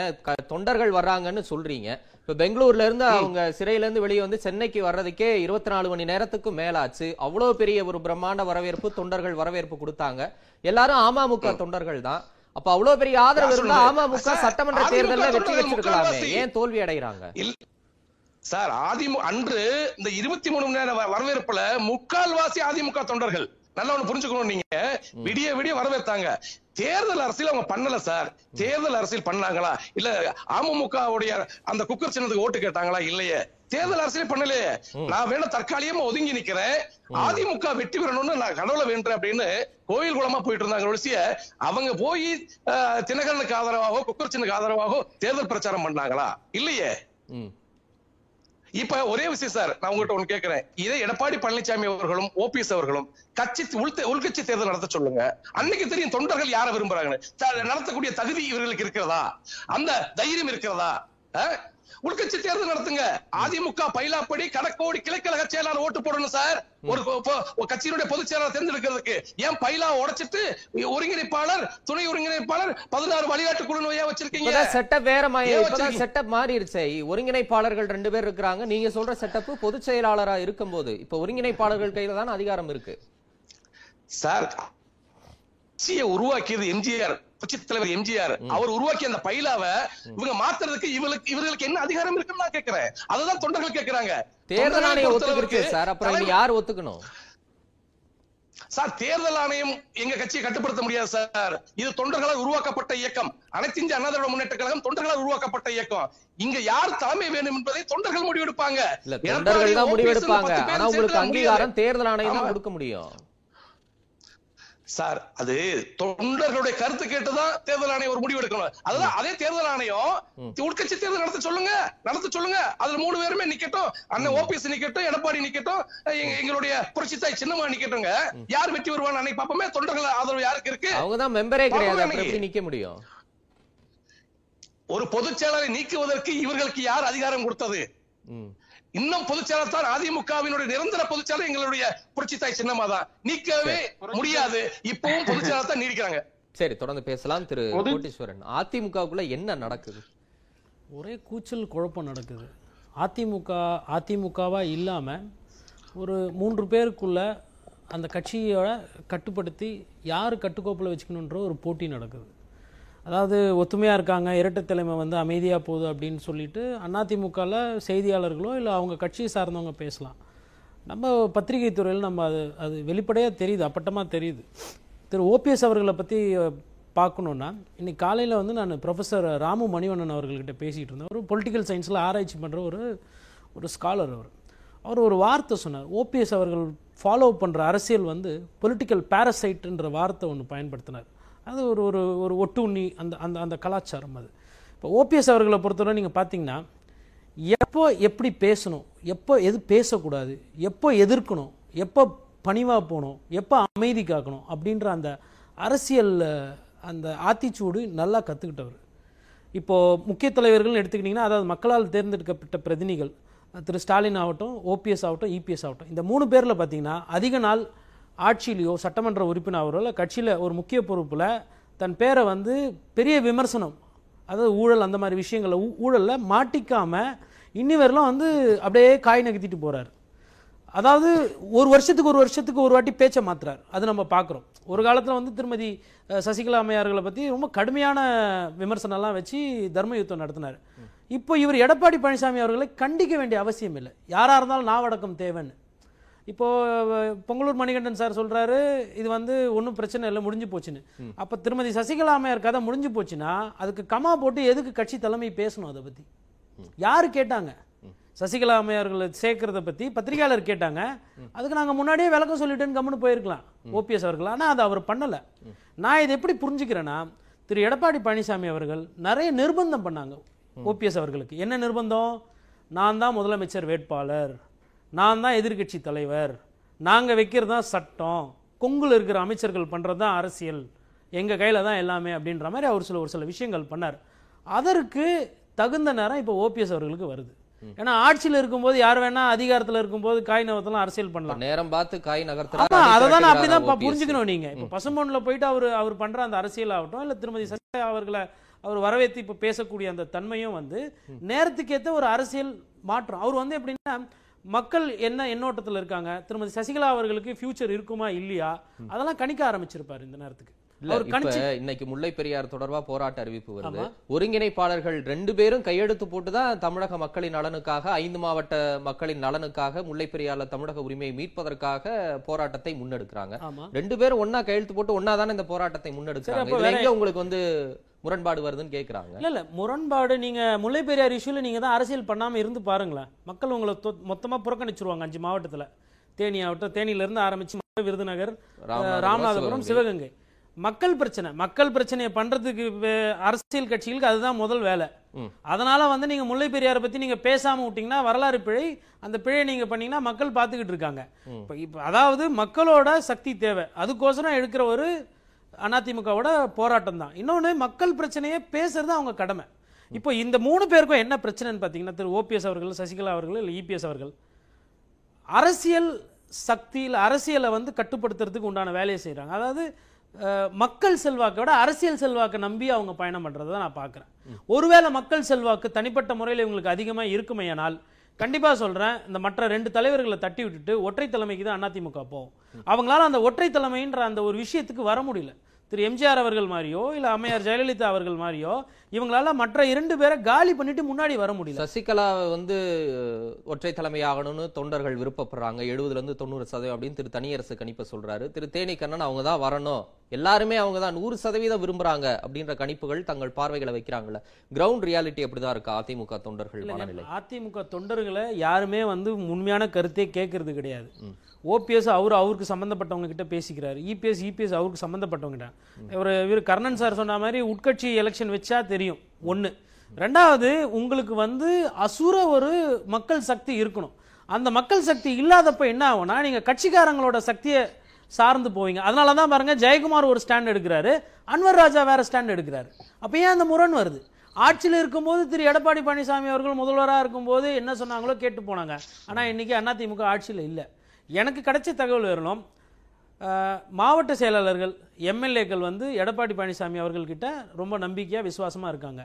தொண்டர்கள் வர்றாங்கன்னு சொல்றீங்க. இப்ப பெங்களூர்ல இருந்து அவங்க சிறையில இருந்து வெளியே வந்து சென்னைக்கு வர்றதுக்கே இருபத்தி நாலு மணி நேரத்துக்கும் மேலாச்சு. அவ்வளவு பெரிய ஒரு பிரம்மாண்ட வரவேற்பு தொண்டர்கள் வரவேற்பு கொடுத்தாங்க. எல்லாரும் அமமுக தொண்டர்கள் தான். அப்ப அவ்வளவு பெரிய ஆதரவு இருந்தா. அமமுக சட்டமன்ற தேர்தல்ல வெற்றி முக்கால்வாசி. ஏன் தோல்வி அடைகிறாங்க? சார் அதிமுக அன்று இந்த இருபத்தி மூணு மணி நேர வ- வரவேற்புல முக்கால்வாசி அதிமுக தொண்டர்கள். நல்லா ஒண்ணு புரிஞ்சுக்கணும் நீங்க. விடிய விடிய வரவேற்றாங்க. தேர்தல் அரசியல் அவங்க பண்ணல சார். தேர்தல் அரசியல் பண்ணாங்களா? இல்ல அமமுகவுடைய அந்த குக்கர் சின்னத்துக்கு ஓட்டு கேட்டாங்களா? இல்லையே. தேர்தல் அரசியல் பண்ணலையே. நான் வேணா தற்காலிகமா ஒதுங்கி நிக்கிறேன். அதிமுக வெற்றி பெறணும்னு நான் கடவுளை வேண்டேன் அப்படின்னு கோயில் குளமா போயிட்டு இருந்தாங்க ஒழிய அவங்க போய் தினகரனுக்கு ஆதரவாகவோ குக்கர் சின்னக்கு ஆதரவாகவோ தேர்தல் பிரச்சாரம் பண்ணாங்களா? இல்லையே. இப்ப ஒரே விஷயம் சார் நான் உங்ககிட்ட ஒண்ணு கேக்குறேன். இதே எடப்பாடி பழனிசாமி அவர்களும் ஓபிஎஸ் அவர்களும் கட்சி உள்கட்சி தேர்தல் நடத்த சொல்லுங்க. அன்னைக்கு தெரியும் தொண்டர்கள் யாரை விரும்புறாங்கன்னு. நடத்தக்கூடிய தகுதி இவர்களுக்கு இருக்கிறதா? அந்த தைரியம் இருக்கிறதா? அஹ்? உள்கட்சி தேர்தல் நடத்துங்க. அதிமுக பைலாப்படி கடக்கோடி கிளைக்கழக செயலாளர் ஓட்டு போடணும் சார். ஒரு கட்சியினுடைய பொதுச் செயலாளர் தேர்ந்தெடுக்கிறதுக்கு. ஏன் பைலா உடைச்சிட்டு ஒருங்கிணைப்பாளர் துணை ஒருங்கிணைப்பாளர் பதினாறு வழிகாட்டு குழு வச்சிருக்கீங்க? செட்டப் வேற? செட்டப் மாறிடுச்சே. ஒருங்கிணைப்பாளர்கள் ரெண்டு பேர் இருக்கிறாங்க. நீங்க சொல்ற செட்டப் பொதுச் செயலாளரா இருக்கும்போது இப்ப ஒருங்கிணைப்பாளர்கள் கையில தான் அதிகாரம் இருக்கு? சார் உருவாக்கியது எம்ஜிஆர். புரட்சி தலைவர் எம்ஜிஆர் அவர் உருவாக்கிய அந்த பைலாவை இவங்க மாத்துறதுக்கு இவங்களுக்கு இவர்களுக்கு என்ன அதிகாரம் இருக்குன்னு நான் கேக்குறேன் அதுதான் தொண்டர்கள் கேக்குறாங்க தேர்தல் ஆணையம் ஒத்துக்கிடுச்சு சார். அப்புறம் யார் ஒத்துக்கணும்? சார் தேர்தல் ஆணையம் எங்க கட்சியை கட்டுப்படுத்த முடியாது சார். இது தொண்டர்களால் உருவாக்கப்பட்ட இயக்கம். அனைத்து இந்திய அண்ணா திராவிட முன்னேற்ற கழகம் தொண்டர்களால் உருவாக்கப்பட்ட இயக்கம். இங்க யார் தலைமை வேணும் என்பதை தொண்டர்கள் முடிவெடுப்பாங்க. தொண்டர்கள் தான் முடிவெடுப்பாங்க. ஆனா உங்களுக்கு. அங்கீகாரம் தேர்தல் ஆணையம் தான். கொடுக்க முடியும். சார் அது தொண்டர்களுடைய கருத்து கேட்டுதான் தேர்தல் ஆணையம் ஒரு முடிவு எடுக்கணும். அதுதான் அதே தேர்தல் ஆணையம் உள்கட்சி தேர்தல் நடத்த சொல்லுங்க நடத்த சொல்லுங்க. அதுல மூணு பேருமே நிக்கட்டும். அண்ணன் ஓபிஎஸ் நிக்கட்டும் எடப்பாடி நிக்கட்டும் எங்க- எங்களுடைய புரட்சி தாய் சின்னமா நிக்கட்டுங்க. யார் வெற்றி வருவான்னு அன்னைக்கு பாப்போமே தொண்டர்கள் ஆதரவு யாருக்கு இருக்கு? அவங்க தான் மெம்பரே கிடையாது நிக்க முடியும்? ஒரு பொதுச் செயலாளரை நீக்குவதற்கு இவர்களுக்கு யார் அதிகாரம் கொடுத்தது. இன்னும் பொதுச் செயலாளர் தான் அதிமுகவினுடைய நிரந்தர பொதுச் செயலாளர் எங்களுடைய புரட்சி தாய் சின்னமா தான் நீக்கவே முடியாது. இப்பவும் பொதுச் செயலாளர் தான் நீடிக்கிறாங்க. சரி தொடர்ந்து பேசலாம். திரு கோட்டீஸ்வரன் அதிமுகவுக்குள்ள என்ன நடக்குது? ஒரே கூச்சல் குழப்பம் நடக்குது. அதிமுக அதிமுகவா இல்லாமல் ஒரு மூன்று பேருக்குள்ள அந்த கட்சியோட கட்டுப்படுத்தி யார் கட்டுக்கோப்பில் வச்சுக்கணுன்ற ஒரு போட்டி நடக்குது. அதாவது ஒத்துமையாக இருக்காங்க இரட்டை தலைமை வந்து அமைதியாக போகுது அப்படின்னு சொல்லிட்டு அதிமுகவில் செய்தியாளர்களோ இல்லை அவங்க கட்சியை சார்ந்தவங்க பேசலாம். நம்ம பத்திரிகை துறையில் நம்ம அது அது வெளிப்படையாக தெரியுது அப்பட்டமாக தெரியுது. திரு ஓபிஎஸ் அவர்களை பற்றி பார்க்கணுன்னா இன்னைக்கு காலையில் வந்து நான் ப்ரொஃபஸர் ராமு மணிவண்ணன் அவர்கள்கிட்ட பேசிகிட்டு இருந்தேன். ஒரு பொலிட்டிக்கல் சயின்ஸில் ஆராய்ச்சி பண்ணுற ஒரு ஒரு ஸ்காலர் அவர். அவர் ஒரு வார்த்தை சொன்னார். ஓபிஎஸ் அவர்கள் ஃபாலோ பண்ணுற அரசியல் வந்து பொலிட்டிக்கல் பாரசைட்டுன்ற வார்த்தை ஒன்று பயன்படுத்தினார். அது ஒரு ஒரு ஒரு ஒட்டுண்ணி அந்த அந்த அந்த கலாச்சாரம் அது. இப்போ ஓபிஎஸ் அவர்களை பொறுத்தவரை நீங்கள் பார்த்தீங்கன்னா எப்போ எப்படி பேசணும் எப்போ எது பேசக்கூடாது எப்போ எதிர்க்கணும் எப்போ பணிவாக போகணும் எப்போ அமைதி காக்கணும் அப்படின்ற அந்த அரசியல் அந்த ஆத்திச்சூடு நல்லா கற்றுக்கிட்டவர் இப்போது முக்கிய தலைவர்கள்னு எடுத்துக்கிட்டிங்கன்னா அதாவது மக்களால் தேர்ந்தெடுக்கப்பட்ட பிரதிநிதிகள் திரு ஸ்டாலின் ஆகட்டும் ஓபிஎஸ் ஆகட்டும் இபிஎஸ் ஆகட்டும் இந்த மூணு பேரில் பார்த்தீங்கன்னா அதிக நாள் ஆட்சியிலையோ சட்டமன்ற உறுப்பினரோ இல்லை கட்சியில் ஒரு முக்கிய பொறுப்பில் தன் பேரை வந்து பெரிய விமர்சனம் அதாவது ஊழல் அந்த மாதிரி விஷயங்களை ஊ- ஊழல்ல மாட்டிக்காம இன்னி வரலாம் வந்து அப்படியே காய் நகர்த்திட்டு போறாரு. அதாவது ஒரு வருஷத்துக்கு ஒரு வருஷத்துக்கு ஒரு வாட்டி பேச்சை மாத்துறாரு. அது நம்ம பார்க்குறோம் ஒரு காலத்தில் வந்து திருமதி சசிகலா அம்மையார்களை பற்றி ரொம்ப கடுமையான விமர்சனம்லாம் வச்சு தர்ம யுத்தம் நடத்தினார் இப்போ இவர் எடப்பாடி பழனிசாமி அவர்களை கண்டிக்க வேண்டிய அவசியம் இல்லை. யாராக இருந்தாலும் நாவடக்கம் தேவைன்னு. இப்போ அஹ், பொங்கலூர் மணிகண்டன் சார் சொல்றாரு இது வந்து ஒன்றும் பிரச்சனை இல்லை முடிஞ்சு போச்சுன்னு. அப்போ திருமதி சசிகலா அம்மையார் கதை முடிஞ்சு போச்சுன்னா அதுக்கு கமா போட்டு எதுக்கு கட்சி தலைமை பேசணும் அதை பற்றி யாரு கேட்டாங்க? சசிகலா அம்மையார்களை சேர்க்கறத பத்தி பத்திரிகையாளர் கேட்டாங்க. அதுக்கு நாங்க முன்னாடியே விளக்கம் சொல்லிட்டேன்னு கம்முன்னு போயிருக்கலாம் ஓபிஎஸ் அவர்கள். ஆனா அதை அவர் பண்ணல. நான் இதை எப்படி புரிஞ்சுக்கிறேன்னா திரு எடப்பாடி பழனிசாமி அவர்கள் நிறைய நிர்பந்தம் பண்ணாங்க ஓபிஎஸ் அவர்களுக்கு. என்ன நிர்பந்தம்? நான் தான் முதலமைச்சர் வேட்பாளர். நான் தான் எதிர்க்கட்சி தலைவர். நாங்க வைக்கிறது தான் சட்டம். கொங்குல இருக்கிற அமைச்சர்கள் பண்றது தான் அரசியல். எங்க கையில தான் எல்லாமே அப்படின்ற மாதிரி அவர் சில ஒரு சில விஷயங்கள் பண்ணார். அதற்கு தகுந்த நேரம் இப்போ ஓபிஎஸ் அவர்களுக்கு வருது. ஏன்னா ஆட்சியில் இருக்கும்போது யார் வேணா அதிகாரத்துல இருக்கும்போது காய் நகர்த்தலாம் அரசியல் பண்ணலாம். நேரம் பார்த்து காய் ஆமா நகர்த்துறாரு அதை தான் அப்படிதான். புரிஞ்சுக்கணும் நீங்க. இப்ப பசும்பொன்ல போயிட்டு அவர் அவர் பண்ற அந்த அரசியல் ஆகட்டும் இல்ல திருமதி சசிகலா அவர்களை அவர் வரவேற்று இப்ப பேசக்கூடிய அந்த தன்மையும் வந்து நேரத்துக்கு ஏத்த ஒரு அரசியல் மாற்றம். அவர் வந்து எப்படின்னா மக்கள் என்ன எண்ணோட்டத்துல இருக்காங்க? திருமதி சசிகலா அவர்களுக்கு ஃபியூச்சர் இருக்குமா இல்லையா? அதெல்லாம் கணிக்க ஆரம்பிச்சிருப்பாரு இந்த நேரத்துக்கு. இன்னைக்கு முல்லை பெரியார் தொடர்பா போராட்ட அறிவிப்பு வருது. ஒருங்கிணைப்பாளர்கள் ரெண்டு பேரும் கையெழுத்து போட்டு தான் தமிழக மக்களின் நலனுக்காக ஐந்து மாவட்ட மக்களின் நலனுக்காக முல்லை பெரியார்ல தமிழக உரிமையை மீட்பதற்காக போராட்டத்தை முன்னெடுக்கிறாங்க. ரெண்டு பேரும் ஒண்ணா கையெழுத்து போட்டு ஒண்ணா தானே இந்த போராட்டத்தை முன்னெடுக்கிறாங்க? உங்களுக்கு வந்து முரண்பாடு வருதுன்னு கேக்குறாங்க. இல்ல இல்ல முரண்பாடு நீங்க முல்லை பெரியார் இஷ்யூல நீங்க தான் அரசியல் பண்ணாம இருந்து பாருங்களேன். மக்கள் உங்களை தொ- மொத்தமா புறக்கணிச்சிருவாங்க அஞ்சு மாவட்டத்துல. தேனி ஆகட்டும் தேனியில இருந்து ஆரம்பிச்சு மதுரை, விருதுநகர் ராமநாதபுரம், சிவகங்கை. மக்கள் பிரச்சனை மக்கள் பிரச்சனையை பண்றதுக்கு அரசியல் கட்சிகளுக்கு அதுதான் முதல் வேலை. அதனால வந்து நீங்க முல்லை பெரியாரை பத்தி நீங்க பேசாம விட்டீங்கன்னா வரலாறு பிழை. அந்த பிழையை நீங்க பண்ணீங்கன்னா மக்கள் பார்த்துக்கிட்டு இருக்காங்க. அதாவது மக்களோட சக்தி தேவை. அதுக்கோசரம் எடுக்கிற ஒரு அதிமுகவோட போராட்டம் தான் இன்னொன்னு மக்கள் பிரச்சனையை பேசுறது அவங்க கடமை. இப்போ இந்த மூணு பேருக்கும் என்ன பிரச்சனைன்னு பார்த்தீங்கன்னா திரு ஓபிஎஸ் அவர்கள் சசிகலா அவர்கள் இல்லை இபிஎஸ் அவர்கள் அரசியல் சக்தியில் அரசியலை வந்து கட்டுப்படுத்துறதுக்கு உண்டான வேலையை செய்கிறாங்க அதாவது மக்கள் செல்வாக்கை விட அரசியல் செல்வாக்கை நம்பி அவங்க பயணம் பண்ணுறதை நான் பார்க்குறேன். ஒருவேளை மக்கள் செல்வாக்கு தனிப்பட்ட முறையில் இவங்களுக்கு அதிகமாக இருக்குமையானால் கண்டிப்பாக சொல்கிறேன் இந்த மற்ற ரெண்டு தலைவர்களை தட்டி விட்டுட்டு ஒற்றை தலைமைக்கு தான் அதிமுக போகும் அவங்களால அந்த ஒற்றை தலைமைன்ற அந்த ஒரு விஷயத்துக்கு வர முடியல. திரு எம்ஜிஆர் அவர்கள் மாதிரியோ இல்லை அம்மையார் ஜெயலலிதா அவர்கள் மாதிரியோ இவங்களால மற்ற இரண்டு பேரை காலி பண்ணிட்டு முன்னாடி வர முடியல. சசிகலா வந்து ஒற்றை தலைமை ஆகணும்னு தொண்டர்கள் விருப்பப்படுறாங்க. எழுபதுல இருந்து தொண்ணூறு சதவீதம் அப்படின்னு திரு தனியரசு கணிப்பை சொல்றாரு. திரு தேனி கண்ணன் அவங்க தான் வரணும். எல்லாருமே அவங்க தான் நூறு சதவீதம் விரும்புறாங்க அப்படின்ற கணிப்புகள் தங்கள் பார்வைகளை வைக்கிறாங்கல்ல. கிரவுண்ட் ரியாலிட்டி அப்படிதான் இருக்கு? அதிமுக தொண்டர்கள் மனநிலை. அதிமுக தொண்டர்களை யாருமே வந்து உண்மையான கருத்தே கேட்கறது கிடையாது. ஓபிஎஸ் அவர் அவருக்கு சம்பந்தப்பட்டவங்க கிட்ட பேசிக்கிறாரு. இபிஎஸ் இபிஎஸ் அவருக்கு சம்பந்தப்பட்டவங்க கிட்ட. ஒரு இவர் கர்ணன் சார் சொன்ன மாதிரி உட்கட்சி எலெக்ஷன் வச்சா தெரியும். ஒண்ணு. ரெண்டாவது உங்களுக்கு வந்து அசுர ஒரு மக்கள் சக்தி இருக்கணும். அந்த மக்கள் சக்தி இல்லாதப்ப என்ன ஆகும்னா நீங்க கட்சிக்காரங்களோட சக்தியை சார்ந்து போவீங்க. அதனால தான் பாருங்க ஜெயக்குமார் ஒரு ஸ்டாண்ட் எடுக்கிறாரு. அன்வர் ராஜா வேற ஸ்டாண்ட் எடுக்கிறாரு. அப்ப ஏன் அந்த முரண் வருது? ஆட்சியில் இருக்கும்போது திரு எடப்பாடி பழனிசாமி அவர்கள் முதல்வராக இருக்கும்போது என்ன சொன்னாங்களோ கேட்டு போனாங்க. ஆனா இன்னைக்கு அதிமுக ஆட்சியில் இல்லை. எனக்கு கிடைச்ச தகவல் வரணும் மாவட்ட செயலாளர்கள் எம்எல்ஏக்கள் வந்து எடப்பாடி பழனிசாமி அவர்கள்கிட்ட ரொம்ப நம்பிக்கையா விசுவாசமா இருக்காங்க.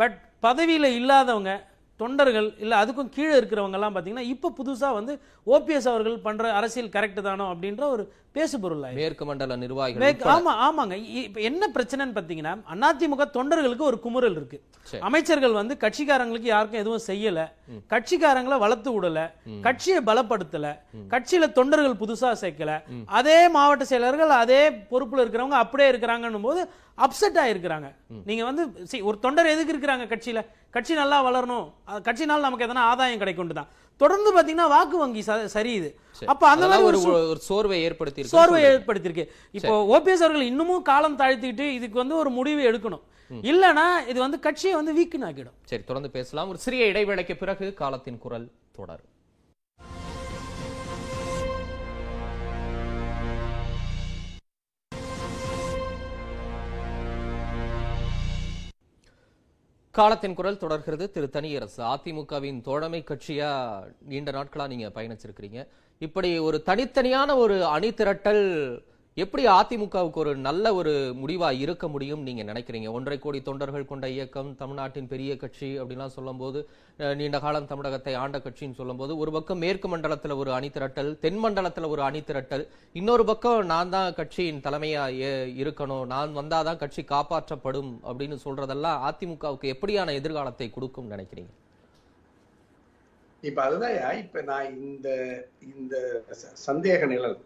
பட் பதவியில இல்லாதவங்க தொண்டர்கள் இல்ல அதுக்கும் கீழே இருக்கிறவங்க எல்லாம் பாத்தீங்கன்னா இப்போ புதுசா வந்து ஓபிஎஸ் அவர்கள் பண்ற அரசியல் கரெக்ட் தானோ அப்படின்ற ஒரு பேசுபொருள் மேற்கு மண்டல நிர்வாகிகள். ஆமா ஆமாங்க. இப்ப என்ன பிரச்சனைன்னு பாத்தீங்கன்னா அதிமுக தொண்டர்களுக்கு ஒரு குமுறல் இருக்கு. சரி. அமைச்சர்கள் வந்து கட்சிக்காரங்களுக்கு யாருக்கும் எதுவும் செய்யல. கட்சிக்காரங்களை வளர்த்து விடல. கட்சியை பலப்படுத்தல. கட்சியில தொண்டர்கள் புதுசா சேர்க்கல. அதே மாவட்ட செயலர்கள் அதே பொறுப்புல இருக்கிறவங்க அப்படியே இருக்கிறாங்கன்னும் போது அப்செட் ஆயிருக்கிறாங்க. நீங்க வந்து see, ஒரு தொண்டர் எதுக்கு இருக்கிறாங்க கட்சியில? கட்சி நல்லா வளரணும். கட்சினால நமக்கு எதனா ஆதாயம் கிடைக்கும் தான் தொடர்ந்து பாத்தீங்கன்னா வாக்கு வங்கி சரியுது. சரி. அப்ப அந்த அதெல்லாம் மாதிரி ஒரு சோர்வை ஏற்படுத்தி சோர்வை ஏற்படுத்தியிருக்கு. இப்போ ஓபிஎஸ் அவர்கள் இன்னமும் காலம் தாழ்த்திட்டு இதுக்கு வந்து ஒரு முடிவு எடுக்கணும். இல்லனா இது வந்து கட்சியை வந்து வீக்குன்னு ஆக்கிடும் சரி தொடர்ந்து பேசலாம். ஒரு சிறிய இடைவேளைக்கு பிறகு காலத்தின் குரல் தொடரும். காலத்தின் குரல் தொடர்கிறது. திரு தனியரசு அதிமுகவின் தோழமை கட்சியா நீண்ட நாட்களா நீங்க பயணிச்சிருக்கிறீங்க. இப்படி ஒரு தனித்தனியான ஒரு அணி திரட்டல் எப்படி அதிமுகவுக்கு ஒரு நல்ல ஒரு முடிவா இருக்க முடியும் நீங்க நினைக்கிறீங்க? ஒன்றரை கோடி தொண்டர்கள் கொண்ட இயக்கம் தமிழ்நாட்டின் பெரிய கட்சி அப்படின்லாம் சொல்லும்போது அஹ், நீண்ட காலம் தமிழகத்தை ஆண்ட கட்சின்னு சொல்லும்போது ஒரு பக்கம் மேற்கு மண்டலத்துல ஒரு அணி திரட்டல் தென் மண்டலத்துல ஒரு அணி திரட்டல் இன்னொரு பக்கம் நான் தான் கட்சியின் தலைமையா இருக்கணும் நான் வந்தாதான் கட்சி காப்பாற்றப்படும் அப்படின்னு சொல்றதெல்லாம் அதிமுகவுக்கு எப்படியான எதிர்காலத்தை கொடுக்கும் நினைக்கிறீங்க? இப்ப அதுதான் இப்ப நான் இந்த இந்த சந்தேக நிழல்.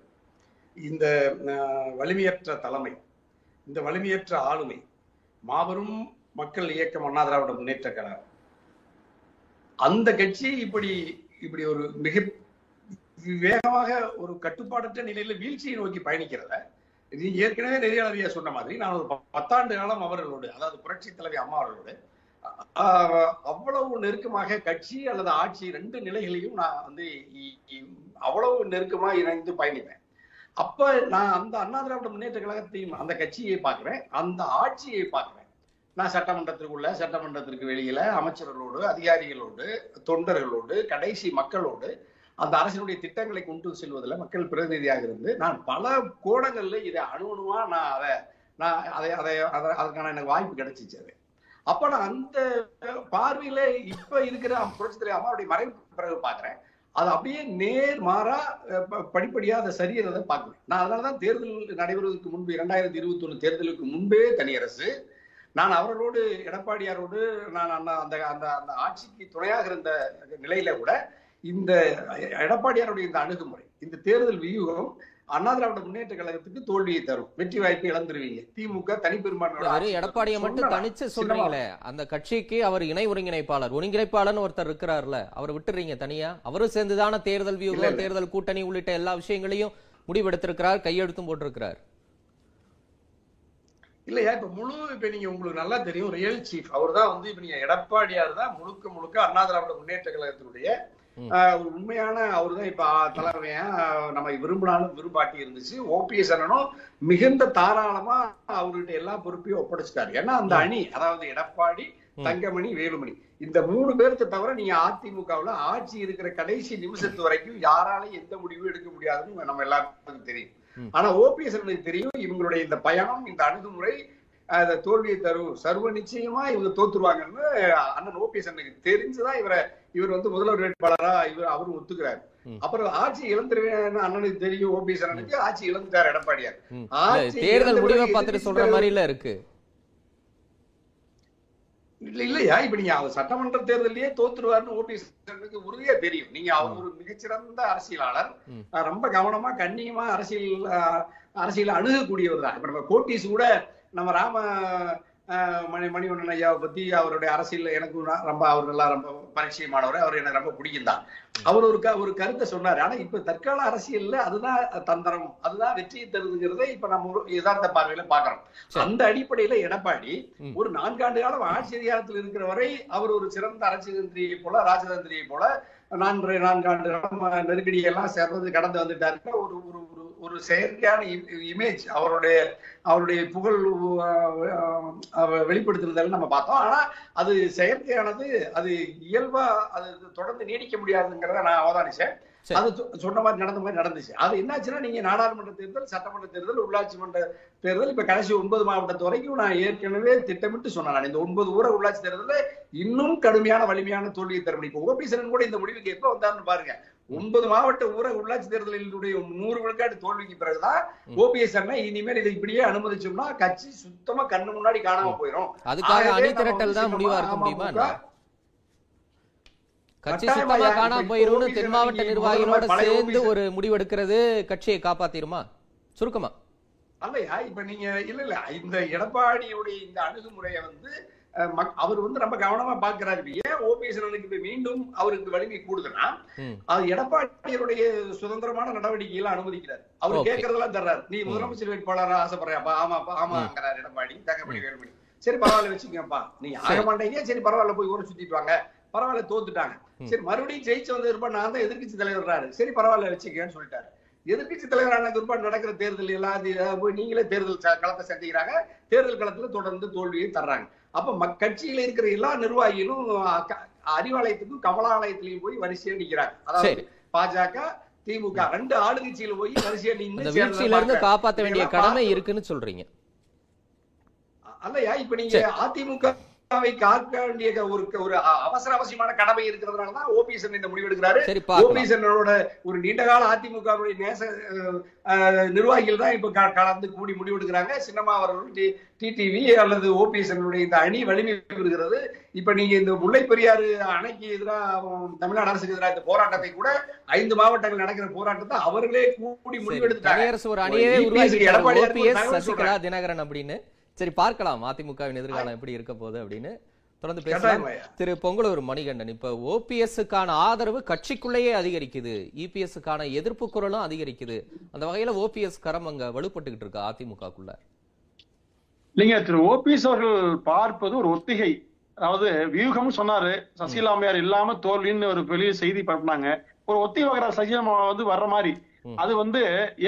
இந்த வலிமையற்ற தலைமை இந்த வலிமையற்ற ஆளுமை மாபெரும் மக்கள் இயக்கம் அண்ணா திராவிட முன்னேற்ற கழகம். அந்த கட்சி இப்படி இப்படி ஒரு மிக வேகமாக ஒரு கட்டுப்பாடற்ற நிலையில வீழ்ச்சியை நோக்கி பயணிக்கிறத இது ஏற்கனவே நெறியாளரியா சொன்ன மாதிரி நான் ஒரு பத்தாண்டு காலம் அவர்களோடு அதாவது புரட்சி தலைவி அம்மா அவர்களோடு அவ்வளவு நெருக்கமாக கட்சி அல்லது ஆட்சி ரெண்டு நிலைகளையும் நான் வந்து இ- அவ்வளவு நெருக்கமா இணைந்து பயணிப்பேன். அப்ப நான் அந்த அண்ணா திராவிட முன்னேற்ற கழகத்தையும் அந்த கட்சியை பார்க்கிறேன். அந்த ஆட்சியை பார்க்கிறேன். நான் சட்டமன்றத்திற்குள்ள சட்டமன்றத்திற்கு வெளியில அமைச்சர்களோடு அதிகாரிகளோடு தொண்டர்களோடு கடைசி மக்களோடு அந்த அரசினுடைய திட்டங்களை கொண்டு செல்வதில் மக்கள் பிரதிநிதியாக இருந்து நான் பல கோணங்கள்ல இதை அணுவணுமா நான் அதை நான் அதை அதை அதை- அதற்கான எனக்கு வாய்ப்பு கிடைச்சிச்சு அது. அப்ப நான் அந்த பார்வையில இப்ப இருக்கிற புரட்சி அம்மாவுடைய மறைவுக்கு பிறகு பாக்குறேன் அது அப்படியே நேர் மாறா படிப்படியாக ப- அதை சரியறதை பார்க்கிறேன் நான் அதனாலதான் தேர்தல் நடைபெறுவதற்கு முன்பு இரண்டாயிரத்தி இருபத்தி ஒண்ணு தேர்தலுக்கு முன்பே தனியரசு நான் அவர்களோடு எடப்பாடியாரோடு நான் அந்த அந்த அந்த ஆட்சிக்கு துணையாக இருந்த நிலையில கூட இந்த எடப்பாடியாருடைய இந்த அணுகுமுறை இந்த தேர்தல் வியூகம் அண்ணா திராவிட முன்னேற்ற கழகத்துக்கு தோல்வியை தரும். வெற்றி வாய்ப்பை இழந்துருவீங்க. திமுக ஆட்சி எடப்பாடியை மட்டும் தனிச்சு சொல்றீங்களே அந்த கட்சிக்கு அவர் இணை ஒருங்கிணைப்பாளர் ஒருங்கிணைப்பாளர்னு ஒருத்தர் இருக்கிறார்ல அவரை விட்டுறீங்க தனியா? அவரும் சேர்ந்துதான தேர்தல் வியூகம். தேர்தல் கூட்டணி உள்ளிட்ட எல்லா விஷயங்களையும் முடிவெடுத்திருக்கிறார் கையெழுத்தும் போட்டிருக்கிறார். இல்லையா இப்ப முழு இப்ப நீங்க உங்களுக்கு நல்லா தெரியும் ரியல் சீஃப் அவர் தான் வந்து இப்ப நீங்க எடப்பாடியார் தான் முழுக்க முழுக்க அண்ணா திராவிட முன்னேற்ற கழகத்தினுடைய உண்மையான அவர் தான் இப்ப ஆஹ், நம்ம விரும்பினாலும் விரும்பாட்டி இருந்துச்சு. ஓபிஎஸ் அண்ணனும் மிகுந்த தாராளமா அவர்கிட்ட எல்லா பொறுப்பையும் ஒப்படைச்சிட்டாரு. ஏன்னா அந்த அணி அதாவது எடப்பாடி தங்கமணி வேலுமணி இந்த மூணு பேர்த்த தவிர நீங்க அதிமுகவுல ஆட்சி இருக்கிற கடைசி நிமிஷத்து வரைக்கும் யாராலையும் எந்த முடிவும் எடுக்க முடியாதுன்னு நம்ம எல்லாருக்கும் தெரியும். ஆனா ஓபிஎஸ் தெரியும் இவங்களுடைய இந்த பயணம் இந்த அணுகுமுறை தோல்வியை தரும். சர்வ நிச்சயமா இவங்க தோத்துருவாங்கன்னு அண்ணன் ஓபிஎஸ் அண்ணனுக்கு தெரிஞ்சுதான் இவரை இவர் வந்து முதல்வர் வேட்பாளரா இவர் அவரும் ஒத்துக்கிறாரு. அப்புறம் ஆட்சி இழந்துருவேன்னு அண்ணனுக்கு தெரியும் ஓபிஎஸ் அண்ணனுக்கு ஆட்சி இழந்துட்டார் எடப்பாடியார். ஆட்சி தேர்தல் முடிவை பார்த்துட்டு சொல்ற மாதிரில இருக்கு. இல்ல இல்லையா? இப்ப நீங்க அவர் சட்டமன்ற தேர்தலையே தோத்துருவாருன்னு ஓபிஎஸ் உறுதியா தெரியும். நீங்க அவர் ஒரு மிகச்சிறந்த அரசியலாளர். ரொம்ப கவனமா கண்ணியமா அரசியல் அரசியலை அணுகக்கூடியவர் தான். இப்ப நம்ம கோட்டீஸ் கூட நம்ம ராம மணி மணிவண்ணன் ஐயாவை பத்தி அவருடைய அரசியல் எனக்கு ரொம்ப அவர் நல்லா ரொம்ப பரிச்சயமானவர் அவர் எனக்கு ரொம்ப பிடிக்கும் தான் அவர் ஒரு க- ஒரு கருத்தை சொன்னாரு ஆனா இப்ப தற்கால அரசியல்ல அதுதான் தந்திரம் அதுதான் வெற்றியை தருதுங்கிறத இப்ப நம்ம ஒரு யதார்த்த பார்வையில பாக்குறோம். அந்த அடிப்படையில எடப்பாடி. ஒரு நான்காண்டு காலம் ஆட்சி அதிகாரத்தில் இருக்கிற வரை அவர் ஒரு சிறந்த அரசியந்திரியை போல ராஜதந்திரியை போல நான்கு நான்காண்டு காலம் நெருக்கடி எல்லாம் சேர்ந்து கடந்து வந்துட்டாரு ஒரு ஒரு ஒரு செயற்கையான இமேஜ் அவருடைய அவருடைய புகழ் வெளிப்படுத்துறதால நம்ம பார்த்தோம். ஆனா அது செயற்கையானது அது இயல்பா அது தொடர்ந்து நீடிக்க முடியாதுங்கிறத நான் அவதானிச்சேன். அது சொன்ன மாதிரி நடந்த மாதிரி நடந்துச்சு. அது என்னாச்சுன்னா நீங்க நாடாளுமன்ற தேர்தல் சட்டமன்ற தேர்தல் உள்ளாட்சி மன்ற தேர்தல் இப்ப கடைசி ஒன்பது மாவட்டத்து வரைக்கும் நான் ஏற்கனவே திட்டமிட்டு சொன்னேன். இந்த ஒன்பது ஊர உள்ளாட்சி தேர்தலில் இன்னும் கடுமையான வலிமையான தோல்வியை தர முடியும். ஓபிஎஸ் கூட இந்த முடிவுக்கு எப்ப வந்தாருன்னு பாருங்க. ஒன்பது மாவட்ட ஊரக உள்ளாட்சி தேர்தலினுடைய நூறு விழுக்காட்டு தோல்விக்கு பிறகுதான் ஓபிஎஸ் அண்ணன் இனிமேல் இதை இப்படியே அனுமதிச்சோம்னா கட்சி சுத்தமா கண்ணு முன்னாடி காணாம போயிடும் அதுக்காக அணி திரட்டல் தான் முடிவா இருக்க முடியுமா? கட்சி சுத்தமா காணாம போயிரும்னு தென் மாவட்ட நிர்வாகிகளோட சேர்ந்து ஒரு முடிவெடுக்கிறது கட்சியை காப்பாத்திருமா சுருக்கமா. அல்லையா இப்ப நீங்க இல்ல இல்ல இந்த எடப்பாடியுடைய இந்த அணுகுமுறையை வந்து அவர் வந்து ரொம்ப கவனமா பாக்குறாரு ஏன் ஓபிஎஸ் இப்ப மீண்டும் அவருக்கு வலிமை கூடுதுன்னா. அது எடப்பாடியுடைய சுதந்திரமான நடவடிக்கைகளை அனுமதிக்கிறார். அவர். கேட்கறதெல்லாம் தர்றாரு. நீ முதலமைச்சர் வேட்பாளரா ஆசைப்படுறியாப்பா? ஆமாப்பா ஆமாங்கிறார் எடப்பாடி. தங்கப்படி வேலுமணி. சரி பரவாயில்ல வச்சுக்கங்கப்பா. நீ ஆக. மாட்டீங்க சரி பரவாயில்ல போய் ஊரை சுத்திட்டு பரவாயில்ல தோத்துட்டாங்க. சரி மறுபடியும் ஜெயிச்சு வந்து இருப்பா நான் தான் எதிர்க்கட்சி தலைவர்றாரு. சரி பரவாயில்ல வச்சுக்கன்னு சொல்லிட்டாரு. எதிர்க்கட்சி தலைவரான பிற்பாடு நடக்கிற தேர்தல் எல்லாம் நீங்களே தேர்தல் களத்தை சந்திக்கிறாங்க. தேர்தல் களத்துல தொடர்ந்து தோல்வியை தர்றாங்க. அப்ப கட்சியில இருக்கிற எல்லா நிர்வாகிகளும் அறிவாலயத்துக்கும் கமலாலயத்திலையும் போய் வரிசையா நிக்கிறாங்க. அதாவது. பாஜக திமுக ரெண்டு ஆளுங்கட்சியில போய் வரிசையா நின்று காப்பாத்த வேண்டிய கடமை இருக்குன்னு சொல்றீங்க. அல்லையா? இப்ப நீங்க அதிமுகவை காக்க வேண்டிய ஒரு ஒரு அவசர அவசியமான கடமை இருக்கிறதுனாலதான் ஓபிஎஸ் இந்த முடிவு எடுக்கிறாரு ஓபிஎஸ்ஓட ஒரு நீண்ட கால அதிமுகவுடைய நேச நிர்வாகிகள் தான் இப்ப கலந்து கூடி முடிவெடுக்கிறாங்க. சின்னமா அவர்கள் டிடிவி அல்லது ஓபிஎஸ் இந்த அணி வலிமை பெறுகிறது. இப்ப நீங்க இந்த முல்லை பெரியாறு அணைக்கு எதிராக தமிழ்நாடு அரசுக்கு எதிராக இந்த போராட்டத்தை கூட ஐந்து மாவட்டங்கள் நடக்கிற போராட்டத்தை அவர்களே கூடி முடிவெடுத்தாங்க ஓபிஎஸ் சசிகலா தினகரன் அப்படின்னு. சரி பார்க்கலாம். அதிமுகவின் எதிர்காலம் எப்படி இருக்க போகுது அப்படின்னு தொடர்ந்து பேசலாம். திரு பொங்கலூர் மணிகண்டன் இப்ப ஓபிஎஸ்க்கான ஆதரவு கட்சிக்குள்ளேயே அதிகரிக்குது. இபிஎஸ்க்கான எதிர்ப்பு குரலும் அதிகரிக்குது. அந்த வகையில ஓபிஎஸ் கரம் அங்க வலுப்பட்டுக்கிட்டு இருக்கா அதிமுகக்குள்ள? இல்லைங்க திரு ஓபிஎஸ் அவர்கள் பார்ப்பது ஒரு ஒத்திகை. அதாவது வியூகம் சொன்னாரு. சசிகலா அம்மையார் இல்லாம தோல்வின்னு ஒரு பெரிய செய்தி பரப்புனாங்க. ஒரு ஒத்திகை வகைற சசிகலா வந்து வர்ற மாதிரி. அது வந்து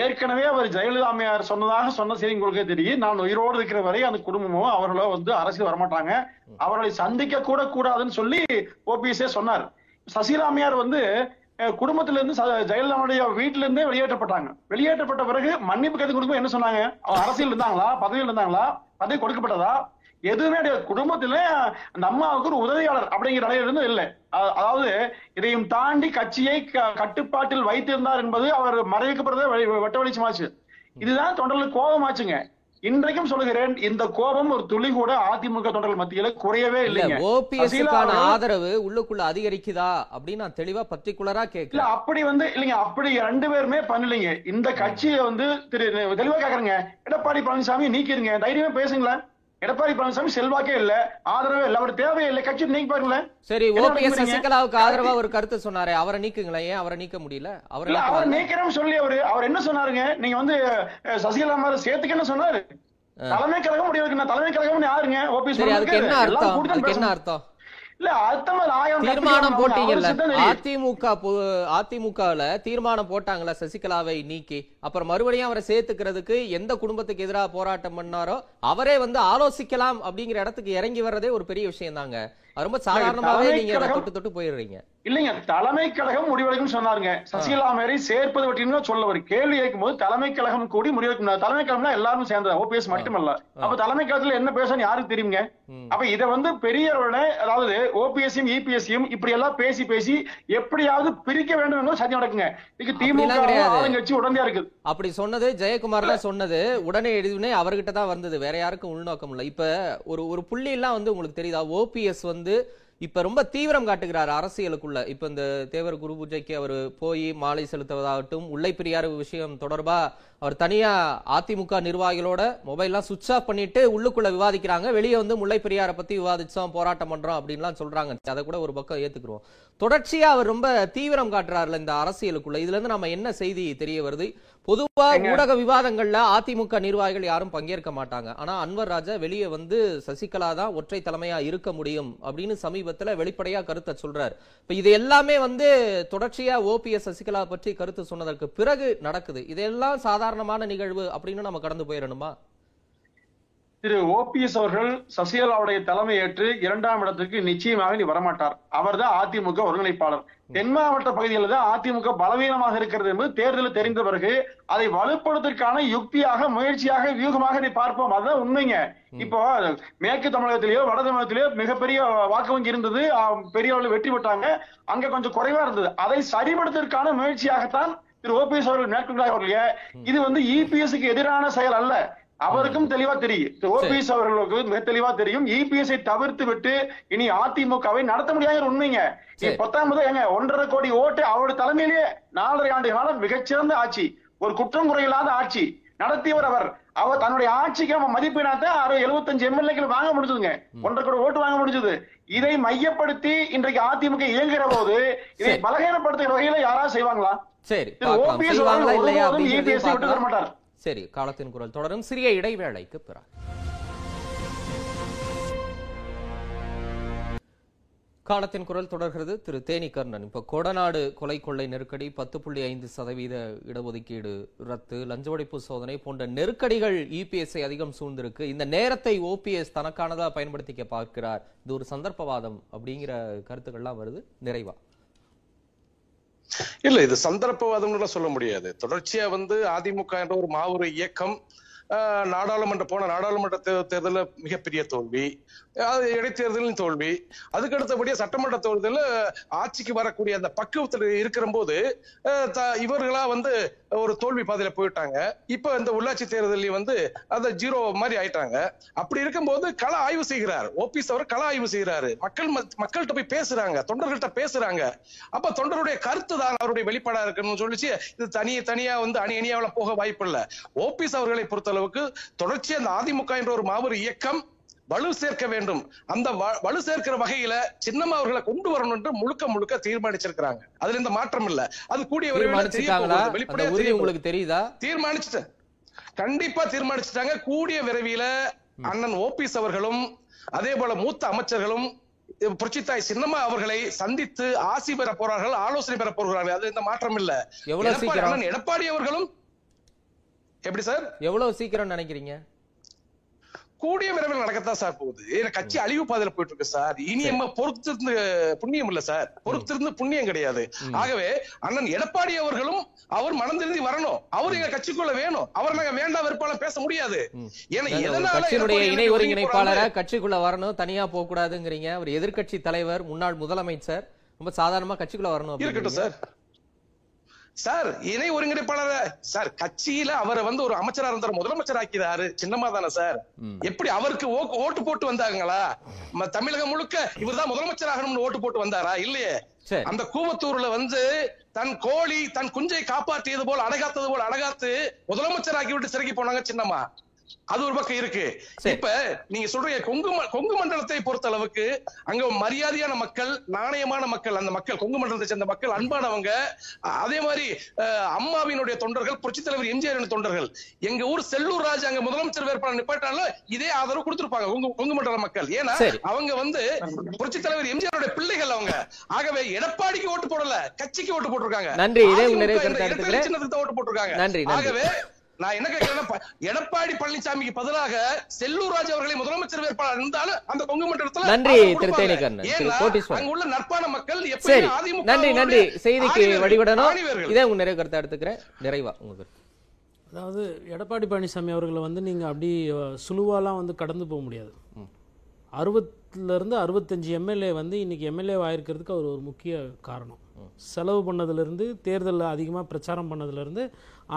ஏற்கனவே அவர் ஜெயலலிதா அம்மையார் சொன்னதாக சொன்ன செய்தி உங்களுக்கே தெரியும். நான் உயிரோடு இருக்கிற வரை அந்த குடும்பமோ அவர்களோ வந்து அரசியல் வரமாட்டாங்க. அவர்களை சந்திக்க கூட கூடாதுன்னு சொல்லி ஓபிஎஸ்ஏ சொன்னார். சசிகலா அம்மையார் வந்து குடும்பத்துல இருந்து ஜெயலலிதாவுடைய வீட்டுல இருந்தே வெளியேற்றப்பட்டாங்க. வெளியேற்றப்பட்ட பிறகு மன்னிப்பு கேட்டு கொடுக்கும் என்ன சொன்னாங்க? அவங்க அரசியல் இருந்தாங்களா? பதவியில் இருந்தாங்களா? பதவி கொடுக்கப்பட்டதா? எதுவுமே கிடையாது. குடும்பத்துல அந்த அம்மாவுக்கு ஒரு உதவியாளர் அப்படிங்கிற நிலையில இருந்து இல்லை. அதாவது இதையும் தாண்டி கட்சியை கட்டுப்பாட்டில் வைத்திருந்தார் என்பது அவர் மறைவிக்கப்படுறதே வெ- வெட்ட வெளிச்சமாச்சு. இதுதான் தொண்டர்களுக்கு கோபமாச்சுங்க. இன்றைக்கும் சொல்லுகிறேன் இந்த கோபம் ஒரு துளி கூட அதிமுக தொண்டர்கள் மத்தியில குறையவே இல்ல இல்லைங்க. ஓபிஎஸ்க்கான ஆதரவு உள்ளுக்குள்ள அதிகரிக்குதா அப்படின்னு நான் தெளிவா பர்டிகுலரா கேட்கல அப்படி வந்து இல்லைங்க அப்படி ரெண்டு பேருமே பண்ணலைங்க. இந்த கட்சியை வந்து திரு தெளிவா கேக்குறேங்க எடப்பாடி பழனிசாமி நீக்கிருங்க. தைரியமா பேசுங்களேன். எடப்பாடி பழனிசாமி செல்வாக்கே இல்ல ஆதரவே இல்ல அவர் தேவையே இல்லை கட்சி நீக்கி பாருங்களேன் சரி ஓபிஎஸ்? சசிகலாவுக்கு ஆதரவா ஒரு கருத்து சொன்னாரே அவரை நீக்குங்களேன் ஏன் அவரை நீக்க முடியல? அவரை அவர்? நீக்கிறோம் சொல்லி அவரு அவர் என்ன சொன்னாருங்க? நீங்க வந்து சசிகலா மாதிரி சேர்த்துக்க என்ன சொன்னாரு? தலைமை கழகம் முடிவு தலைமை கழகம் யாருங்க? ஓபிஎஸ் என்ன அர்த்தம்? என்ன அர்த்தம்? தீர்மானம். போட்டீங்கல்ல. அதிமுக அதிமுகல தீர்மானம் போட்டாங்கல்ல சசிகலாவை நீக்கி அப்புறம் மறுபடியும் அவரை சேர்த்துக்கிறதுக்கு எந்த குடும்பத்துக்கு எதிராக போராட்டம் பண்ணாரோ அவரே வந்து ஆலோசிக்கலாம் அப்படிங்கிற இடத்துக்கு இறங்கி வர்றதே ஒரு பெரிய விஷயம் தாங்க ரொம்ப சாதாரணமாவே நீங்க தொட்டு தொட்டு போயிடுறீங்க. இல்லைங்க தலைமை கழகம் முடிவெடுக்கும் சொன்னாருங்க. சசிகலா மாரி சேர்ப்பது பற்றியும் சொல்ல ஒரு கேள்வி கேட்கும் போது தலைமை கழகம் கூடி முடிவெடுக்கும் தலைமை கழகம்னா எல்லாரும் சேர்ந்தது? ஓபிஎஸ் மட்டுமல்ல. அப்ப தலைமை கழகத்துல என்ன பேசணும் யாருக்கு தெரியுங்க. அப்ப இத வந்து பெரியவர்கள அதாவது ஓபிஎஸ்சியும் இபிஎஸ்சியும் இப்படி எல்லாம் பேசி பேசி எப்படியாவது பிரிக்க வேண்டும் சதி நடக்குங்க. இதுக்கு திமுக. ஆளுங்கட்சி உடனடியா இருக்குது அப்படி சொன்னது ஜெயக்குமார் தான் சொன்னது. உடனே எதுவுமே அவர்கிட்ட தான் வந்தது. வேற யாருக்கும் உள்நோக்கம் இல்லை. இப்ப ஒரு ஒரு புள்ளி எல்லாம் வந்து உங்களுக்கு தெரியுதா? ஓபிஎஸ் வந்து இப்ப ரொம்ப தீவிரம் காட்டுகிறார் அரசியலுக்குள்ள. இப்ப இந்த தேவர் குரு பூஜைக்கு அவர் போய் மாலை செலுத்துவதாகட்டும் உள்ளே பெரியார் விஷயம் தொடர்பா அவர் தனியா அதிமுக நிர்வாகிகளோட மொபைல்லாம் சுவிட்ச் ஆஃப் பண்ணிட்டு உள்ளுக்குள்ள விவாதிக்கிறாங்க. வெளியே வந்து முல்லை பெரியாரை பத்தி விவாதிச்சோம் போராட்டம் பண்றோம் அப்படின்லாம் சொல்றாங்க. அதை கூட ஒரு பக்கம் ஏத்துக்குறோம். தொடர்ச்சியா அவர் ரொம்ப தீவிரம் காட்டுறாருல இந்த அரசியலுக்குள்ள. இதுல இருந்து நம்ம என்ன செய்தி தெரிய வருது? பொதுவா ஊடக விவாதங்கள்ல அதிமுக நிர்வாகிகள் யாரும் பங்கேற்க மாட்டாங்க. ஆனா அன்வர் ராஜா வெளியே வந்து சசிகலா தான் ஒற்றை தலைமையா இருக்க முடியும் அப்படின்னு சமீபத்துல வெளிப்படையா கருத்தை சொல்றாரு. இப்ப இது எல்லாமே வந்து தொடர்ச்சியா ஓபிஎஸ் சசிகலா பற்றி கருத்து சொன்னதற்கு பிறகு நடக்குது. இதெல்லாம் சாதாரணமான நிகழ்வு அப்படின்னு நம்ம கடந்து போயிடணுமா? திரு ஓபிஎஸ் அவர்கள் சசிகலாவுடைய தலைமை ஏற்று இரண்டாம் இடத்துக்கு நிச்சயமாக நீ வரமாட்டார். அவர்தான் அதிமுக ஒருங்கிணைப்பாளர். தென் மாவட்ட பகுதிகளில் தான் அதிமுக பலவீனமாக இருக்கிறது என்பது தேர்தலில் தெரிந்த பிறகு அதை வலுப்படுத்துவதற்கான யுக்தியாக முயற்சியாக வியூகமாக நீ பார்ப்போம். அதுதான் உண்மைங்க. இப்போ மேற்கு தமிழகத்திலேயோ வட தமிழகத்திலேயோ மிகப்பெரிய வாக்கு வங்கி இருந்தது. பெரிய அளவில் வெற்றி பெற்றாங்க. அங்க கொஞ்சம் குறைவா இருந்தது. அதை சரிபடுத்துவதற்கான முயற்சியாகத்தான் திரு ஓபிஎஸ் அவர்கள் மேற்கொண்டார்கள். இது வந்து இபிஎஸ்க்கு எதிரான செயல் அல்ல. அவருக்கும் தெளிவா தெரியும். திரு ஓபிஎஸ் அவர்களுக்கு மிக தெளிவா தெரியும். இபிஎஸ்ஐ தவிர்த்து விட்டு இனி அதிமுகவை நடத்த முடியாத உண்மைங்க. பத்தாம் ஏங்க ஒன்றரை கோடி ஓட்டு அவருடைய தலைமையிலேயே நாலரை ஆண்டு காலம் மிகச்சிறந்த ஆட்சி. ஒரு குற்றம் குறையில்லாத ஆட்சி. நடத்தியவர் அவர். அவர் தன்னுடைய ஆட்சிக்கு நம்ம மதிப்பினாத்த அறுபது எழுபத்தஞ்சு எம்எல்ஏக்கள் வாங்க முடிஞ்சதுங்க. ஒன்றரை கோடி ஓட்டு வாங்க முடிஞ்சது. இதை மையப்படுத்தி இன்றைக்கு அதிமுக இயங்குகிற போது இதை. பலகீனப்படுத்துகிற வகையில யாராவது செய்வாங்களா? சரி ஓபிஎஸ் ஐ விட்டு தர. மாட்டார் சரி காலத்தின் குரல் தொடரும். சிறிய இடைவேளைக்கு பிறகு. காலத்தின் குரல் தொடர்கிறது. திரு. தேனி கர்ணன் இப்ப கொடநாடு கொலை கொள்ளை நெருக்கடி பத்து புள்ளி ஐந்து சதவீத இடஒதுக்கீடு ரத்து லஞ்ச ஒழிப்பு சோதனை போன்ற நெருக்கடிகள் இபிஎஸ்ஐ அதிகம் சூழ்ந்திருக்கு. இந்த நேரத்தை ஓபிஎஸ் தனக்கானதா பயன்படுத்திக்க பார்க்கிறார். இது ஒரு சந்தர்ப்பவாதம் அப்படிங்கிற கருத்துக்கள்லாம் வருது. நிறைவா? இல்ல இது சந்தர்ப்பவாதம்னு சொல்ல முடியாது. தொடர்ச்சியா வந்து அதிமுக என்ற ஒரு மாபெரு இயக்கம் நாடாளுமன்ற போன நாடாளுமன்ற தேர்தலில் மிகப்பெரிய தோல்வி. அது இடைத்தேர்தலின் தோல்வி. அதுக்கு அடுத்தபடியா சட்டமன்ற தேர்தலில் ஆட்சிக்கு வரக்கூடிய அந்த பக்குவத்தில் இருக்கிற போது இவர்களா வந்து ஒரு தோல்வி பாதையில போயிட்டாங்க. இப்ப இந்த உள்ளாட்சி தேர்தலையும் வந்து அந்த ஜீரோ மாதிரி ஆயிட்டாங்க. அப்படி இருக்கும்போது கள ஆய்வு செய்கிறார். ஓபிஎஸ் அவர் கள ஆய்வு செய்கிறாரு. மக்கள் மக்கள்கிட்ட போய் பேசுறாங்க. தொண்டர்கள்ட்ட பேசுறாங்க. அப்ப தொண்டருடைய கருத்து தான் அவருடைய வெளிப்பாடா இருக்கணும்னு சொல்லிச்சு. இது தனியே தனியா வந்து அணி அணியாவில போக வாய்ப்பு இல்ல ஓபிஎஸ் அவர்களை பொறுத்தளவுக்கு தொடர்ச்சி அந்த அதிமுக என்ற ஒரு மாபெரும் இயக்கம் வலு சேர்க்க வேண்டும். அந்த வலு சேர்க்கிற வகையில சின்னம்மா அவர்களை கொண்டு வரணும் என்று முழுக்க முழுக்க தீர்மானிச்சிருக்கிறாங்க. அதுல இந்த மாற்றம் இல்ல. அது கூடிய வெளிப்படையா. உங்களுக்கு தெரியுதா? தீர்மானிச்சுட்டு கண்டிப்பா தீர்மானிச்சுட்டாங்க. கூடிய விரைவில அண்ணன் ஓபிஎஸ் அவர்களும் அதே போல மூத்த அமைச்சர்களும் புரட்சித்தாய் சின்னம்மா அவர்களை சந்தித்து ஆசி பெற போறார்கள் ஆலோசனை பெற போகிறார்கள். அது எந்த மாற்றம் இல்ல. எடப்பாடி அவர்களும் எப்படி சார்? எவ்வளவு சீக்கிரம் நினைக்கிறீங்க? கூடிய விரைவில் நடக்கத்தான் சார் போகுது. ஏன்னா கட்சி அழிவு பாதையில போயிட்டு இருக்கு சார். இனி நம்ம பொறுத்திருந்து புண்ணியம் இல்ல சார். பொறுத்திருந்து புண்ணியம் கிடையாது. ஆகவே அண்ணன் எடப்பாடி அவர்களும் அவர் மனம் திருந்தி வரணும். அவர் எங்க கட்சிக்குள்ள வேணும். அவர் நாங்க வேண்டாம் வெறுப்பாளர் பேச முடியாது. ஏன்னா எதனால இணை ஒருங்கிணைப்பாளரை? கட்சிக்குள்ள வரணும் தனியா போக கூடாதுங்கிறீங்க. அவர் எதிர்க்கட்சி தலைவர் முன்னாள் முதலமைச்சர். ரொம்ப சாதாரணமா கட்சிக்குள்ள வரணும் இருக்கட்டும். சார். சார் இணை ஒருங்கிணைப்பாளர் சார் கட்சியில அவரை வந்து ஒரு அமைச்சரா இருந்தார் முதலமைச்சர் ஆக்கிறாரு சின்னமா தானே சார். எப்படி அவருக்கு ஓட்டு போட்டு வந்தாங்களா? தமிழகம் முழுக்க இவர்தான் முதலமைச்சர் ஆகணும்னு ஓட்டு போட்டு வந்தாரா? இல்லையே. அந்த கூவத்தூர்ல வந்து தன் கோழி தன் குஞ்சை காப்பாற்றியது போல் அடகாத்தது போல் அடகாத்து முதலமைச்சர் ஆக்கி விட்டு சிறைக்கு போனாங்க சின்னம்மா. அது ஒரு பக்கம் இருக்கு. இப்ப நீங்க சொல்றீங்க கொங்கு கொங்கு மண்டலத்தை பொறுத்த அளவுக்கு அங்க மரியாதையான மக்கள் நாணயமான மக்கள் அந்த மக்கள் கொங்கு மண்டலத்தை சேர்ந்த மக்கள் அன்பானவங்க அதே மாதிரி அம்மாவினுடைய தொண்டர்கள் புரட்சித் தலைவர் எம்ஜிஆர் தொண்டர்கள் எங்க ஊர் செல்லூர் ராஜ் அங்க முதலமைச்சர் வேட்பாளர் நிப்பாட்டாலும் இதே ஆதரவு கொடுத்திருப்பாங்க கொங்கு மண்டல மக்கள் ஏன்னா. அவங்க வந்து புரட்சித் தலைவர் எம்ஜிஆருடைய பிள்ளைகள் அவங்க ஆகவே எடப்பாடிக்கு ஓட்டு போடல கட்சிக்கு ஓட்டு போட்டிருக்காங்க நன்றி. ஓட்டு போட்டிருக்காங்க. ஆகவே நான் என்ன கேட்கிறேன்னா எடப்பாடி பழனிசாமிக்கு பதிலாக செல்லூர் ராஜ் அவர்களை முதலமைச்சர் வேட்பாளர் இருந்தாலும் அந்த கொங்கு மண்டலத்துல நன்றி, திரு கோட்டீஸ்வரன். அங்க உள்ள நட்பான மக்கள் அதிமுக நன்றி நன்றி. செய்திக்கு வழிவிடணும். இதே உங்க நிறைவு கருத்தை எடுத்துக்கிறேன். நிறைவா உங்க கருத்து. அதாவது எடப்பாடி பழனிசாமி அவர்களை வந்து நீங்கள் அப்படி அஹ், சுலுவாலாம் வந்து கடந்து போக முடியாது. அறுபத்துலேருந்து அறுபத்தஞ்சு எம்எல்ஏ வந்து இன்னைக்கு எம்எல்ஏ ஆயிருக்கிறதுக்கு அவர் ஒரு முக்கிய காரணம். செலவு பண்ணதுலேருந்து தேர்தலில் அதிகமாக பிரச்சாரம் பண்ணதுலேருந்து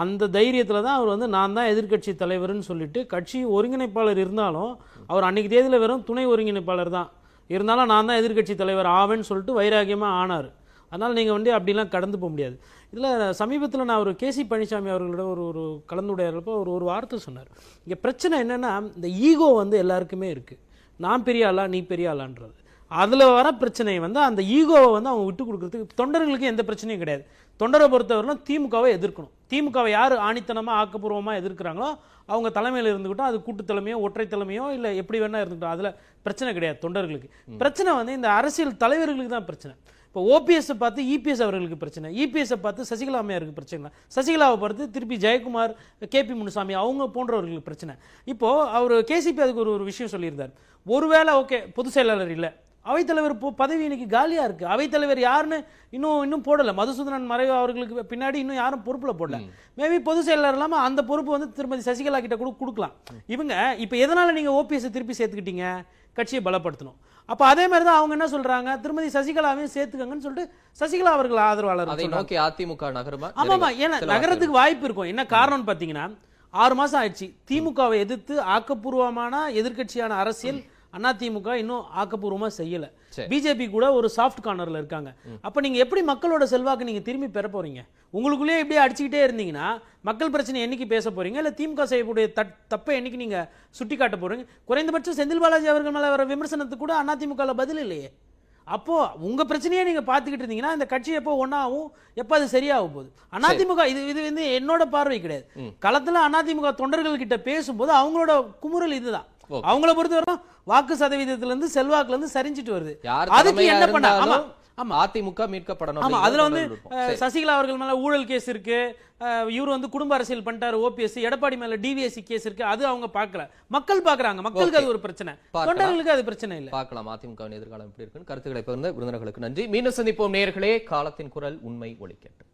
அந்த தைரியத்தில் தான் அவர் வந்து நான் தான் எதிர்க்கட்சி தலைவர்னு சொல்லிட்டு கட்சி ஒருங்கிணைப்பாளர் இருந்தாலும் அவர் அன்றைக்கு தேதியில் வெறும் துணை ஒருங்கிணைப்பாளர் தான். இருந்தாலும் நான் தான் எதிர்க்கட்சி தலைவர் ஆவேன்னு சொல்லிட்டு வைராகியமாக ஆனார். அதனால் நீங்கள் வந்து அப்படிலாம் கடந்து போக முடியாது. இதில் சமீபத்தில் நான் ஒரு கேசி பழனிசாமி அவர்களோட ஒரு ஒரு கலந்துரையாடலப்போ ஒரு ஒரு வார்த்தை சொன்னார். இங்கே பிரச்சனை என்னென்னா இந்த ஈகோ வந்து எல்லாருக்குமே இருக்குது நான் பெரிய ஆளா நீ பெரிய ஆளான்றது. அதில் வர பிரச்சனை வந்து அந்த ஈகோவை வந்து அவங்க விட்டு கொடுக்குறதுக்கு தொண்டர்களுக்கு எந்த பிரச்சனையும் கிடையாது. தொண்டரை பொறுத்தவரையிலும் திமுகவை எதிர்க்கணும். திமுகவை யார் ஆணித்தனமாக ஆக்கப்பூர்வமாக எதிர்க்கிறாங்களோ அவங்க தலைமையில் இருந்துக்கிட்டோம் அது கூட்டு தலைமையோ ஒற்றை தலைமையோ இல்லை எப்படி வேணா இருந்துக்கிட்டோம் அதில் பிரச்சனை கிடையாது தொண்டர்களுக்கு. பிரச்சனை வந்து இந்த அரசியல் தலைவர்களுக்கு தான் பிரச்சனை. இப்போ ஓபிஎஸ் பார்த்து இபிஎஸ் அவர்களுக்கு பிரச்சனை. இபிஎஸ் பார்த்து சசிகலா அம்மையாருக்கு பிரச்சனை சசிகலாவை பார்த்து திருப்பி ஜெயக்குமார் கேபி முனுசாமி அவங்க போன்றவர்களுக்கு பிரச்சனை. இப்போ அவர் கேசிபி அதுக்கு ஒரு ஒரு விஷயம் சொல்லியிருந்தார். ஒருவேளை ஓகே பொதுச் செயலாளர் இல்லை. அவைத்தலைவர் பதவி இன்னைக்கு காலியா இருக்கு. அவைத்தலைவர் யாருன்னு இன்னும் இன்னும் போடல. மதுசூதனன் மறைவு அவர்களுக்கு பின்னாடி இன்னும் யாரும் பொறுப்புல போடல. மேபி பொதுச் செயலாளர் இல்லாம அந்த பொறுப்பு வந்து திருமதி சசிகலா கிட்ட கூட கொடுக்கலாம். இவங்க இப்போ எதனால நீங்க ஓபிஎஸ் திருப்பி சேர்த்துக்கிட்டீங்க? கட்சியை பலப்படுத்தணும். அப்ப அதே மாதிரி தான் அவங்க என்ன சொல்றாங்க? திருமதி சசிகலாவையும் சேர்த்துக்கங்கன்னு சொல்லிட்டு சசிகலா அவர்கள் ஆதரவாளர் அதை. நோக்கி அதிமுக நகருமா? ஆமாமா. ஏன்னா நகரத்துக்கு வாய்ப்பு இருக்கும். என்ன காரணம்னு பாத்தீங்கன்னா ஆறு மாசம் ஆயிடுச்சு. திமுகவை எதிர்த்து ஆக்கப்பூர்வமான எதிர்க்கட்சியான அரசியல் அதிமுக இன்னும் ஆக்கப்பூர்வமா செய்யல. பிஜேபி கூட ஒரு சாஃப்ட் கார்னர்ல இருக்காங்க. அப்ப நீங்க எப்படி மக்களோட செல்வாக்கு நீங்க திரும்பி பெற போறீங்க? உங்களுக்குள்ளேயே இப்படியே அடிச்சுக்கிட்டே இருந்தீங்கன்னா மக்கள் பிரச்சனை என்னைக்கு பேச போறீங்க? இல்ல திமுக செய்யக்கூடிய தட்- தப்பை என்னைக்கு நீங்க சுட்டி காட்ட போறீங்க? குறைந்தபட்சம் செந்தில் பாலாஜி அவர்கள் மேல வர விமர்சனத்துக்கு கூட அதிமுக பதில் இல்லையே. அப்போ உங்க பிரச்சனையே நீங்க பாத்துக்கிட்டு இருந்தீங்கன்னா இந்த கட்சி எப்போ ஒன்னாகும் எப்போ அது சரியாக போகுது? அதிமுக இது இது வந்து என்னோட பார்வை கிடையாது. களத்துல அதிமுக தொண்டர்கள் கிட்ட பேசும்போது அவங்களோட குமுறல் இதுதான். அவங்கள பொறுத்தவரை வாக்கு சதவீதத்துல இருந்து செல்வாக்குல இருந்து சரிஞ்சிட்டு வருது அதுக்கு என்ன பண்ண ஆமா. அதிமுக மீட்கப்படணும் ஆமா அதுல வந்து. சசிகலா அவர்கள் மேல ஊழல் கேஸ் இருக்கு. இவர் வந்து குடும்ப அரசியல் பண்ணிட்டாரு ஓபிஎஸ் எடப்பாடி மேல டிவிஎஸ்சி கேஸ் இருக்கு. அது அவங்க பார்க்கல. மக்கள் பார்க்கறாங்க. மக்களுக்கு அது ஒரு பிரச்சனை. தொண்டர்களுக்கு அது பிரச்சனை இல்ல. பார்க்கலாம். அதிமுகவின் எதிர்காலம் எப்படி இருக்குன்னு கருத்துக்களை பகிர்ந்த விருந்தினர்களுக்கு நன்றி. மீண்டும் சந்திப்போம். நேயர்களே காலத்தின் குரல் உண்மை ஒலிக்கட்டும்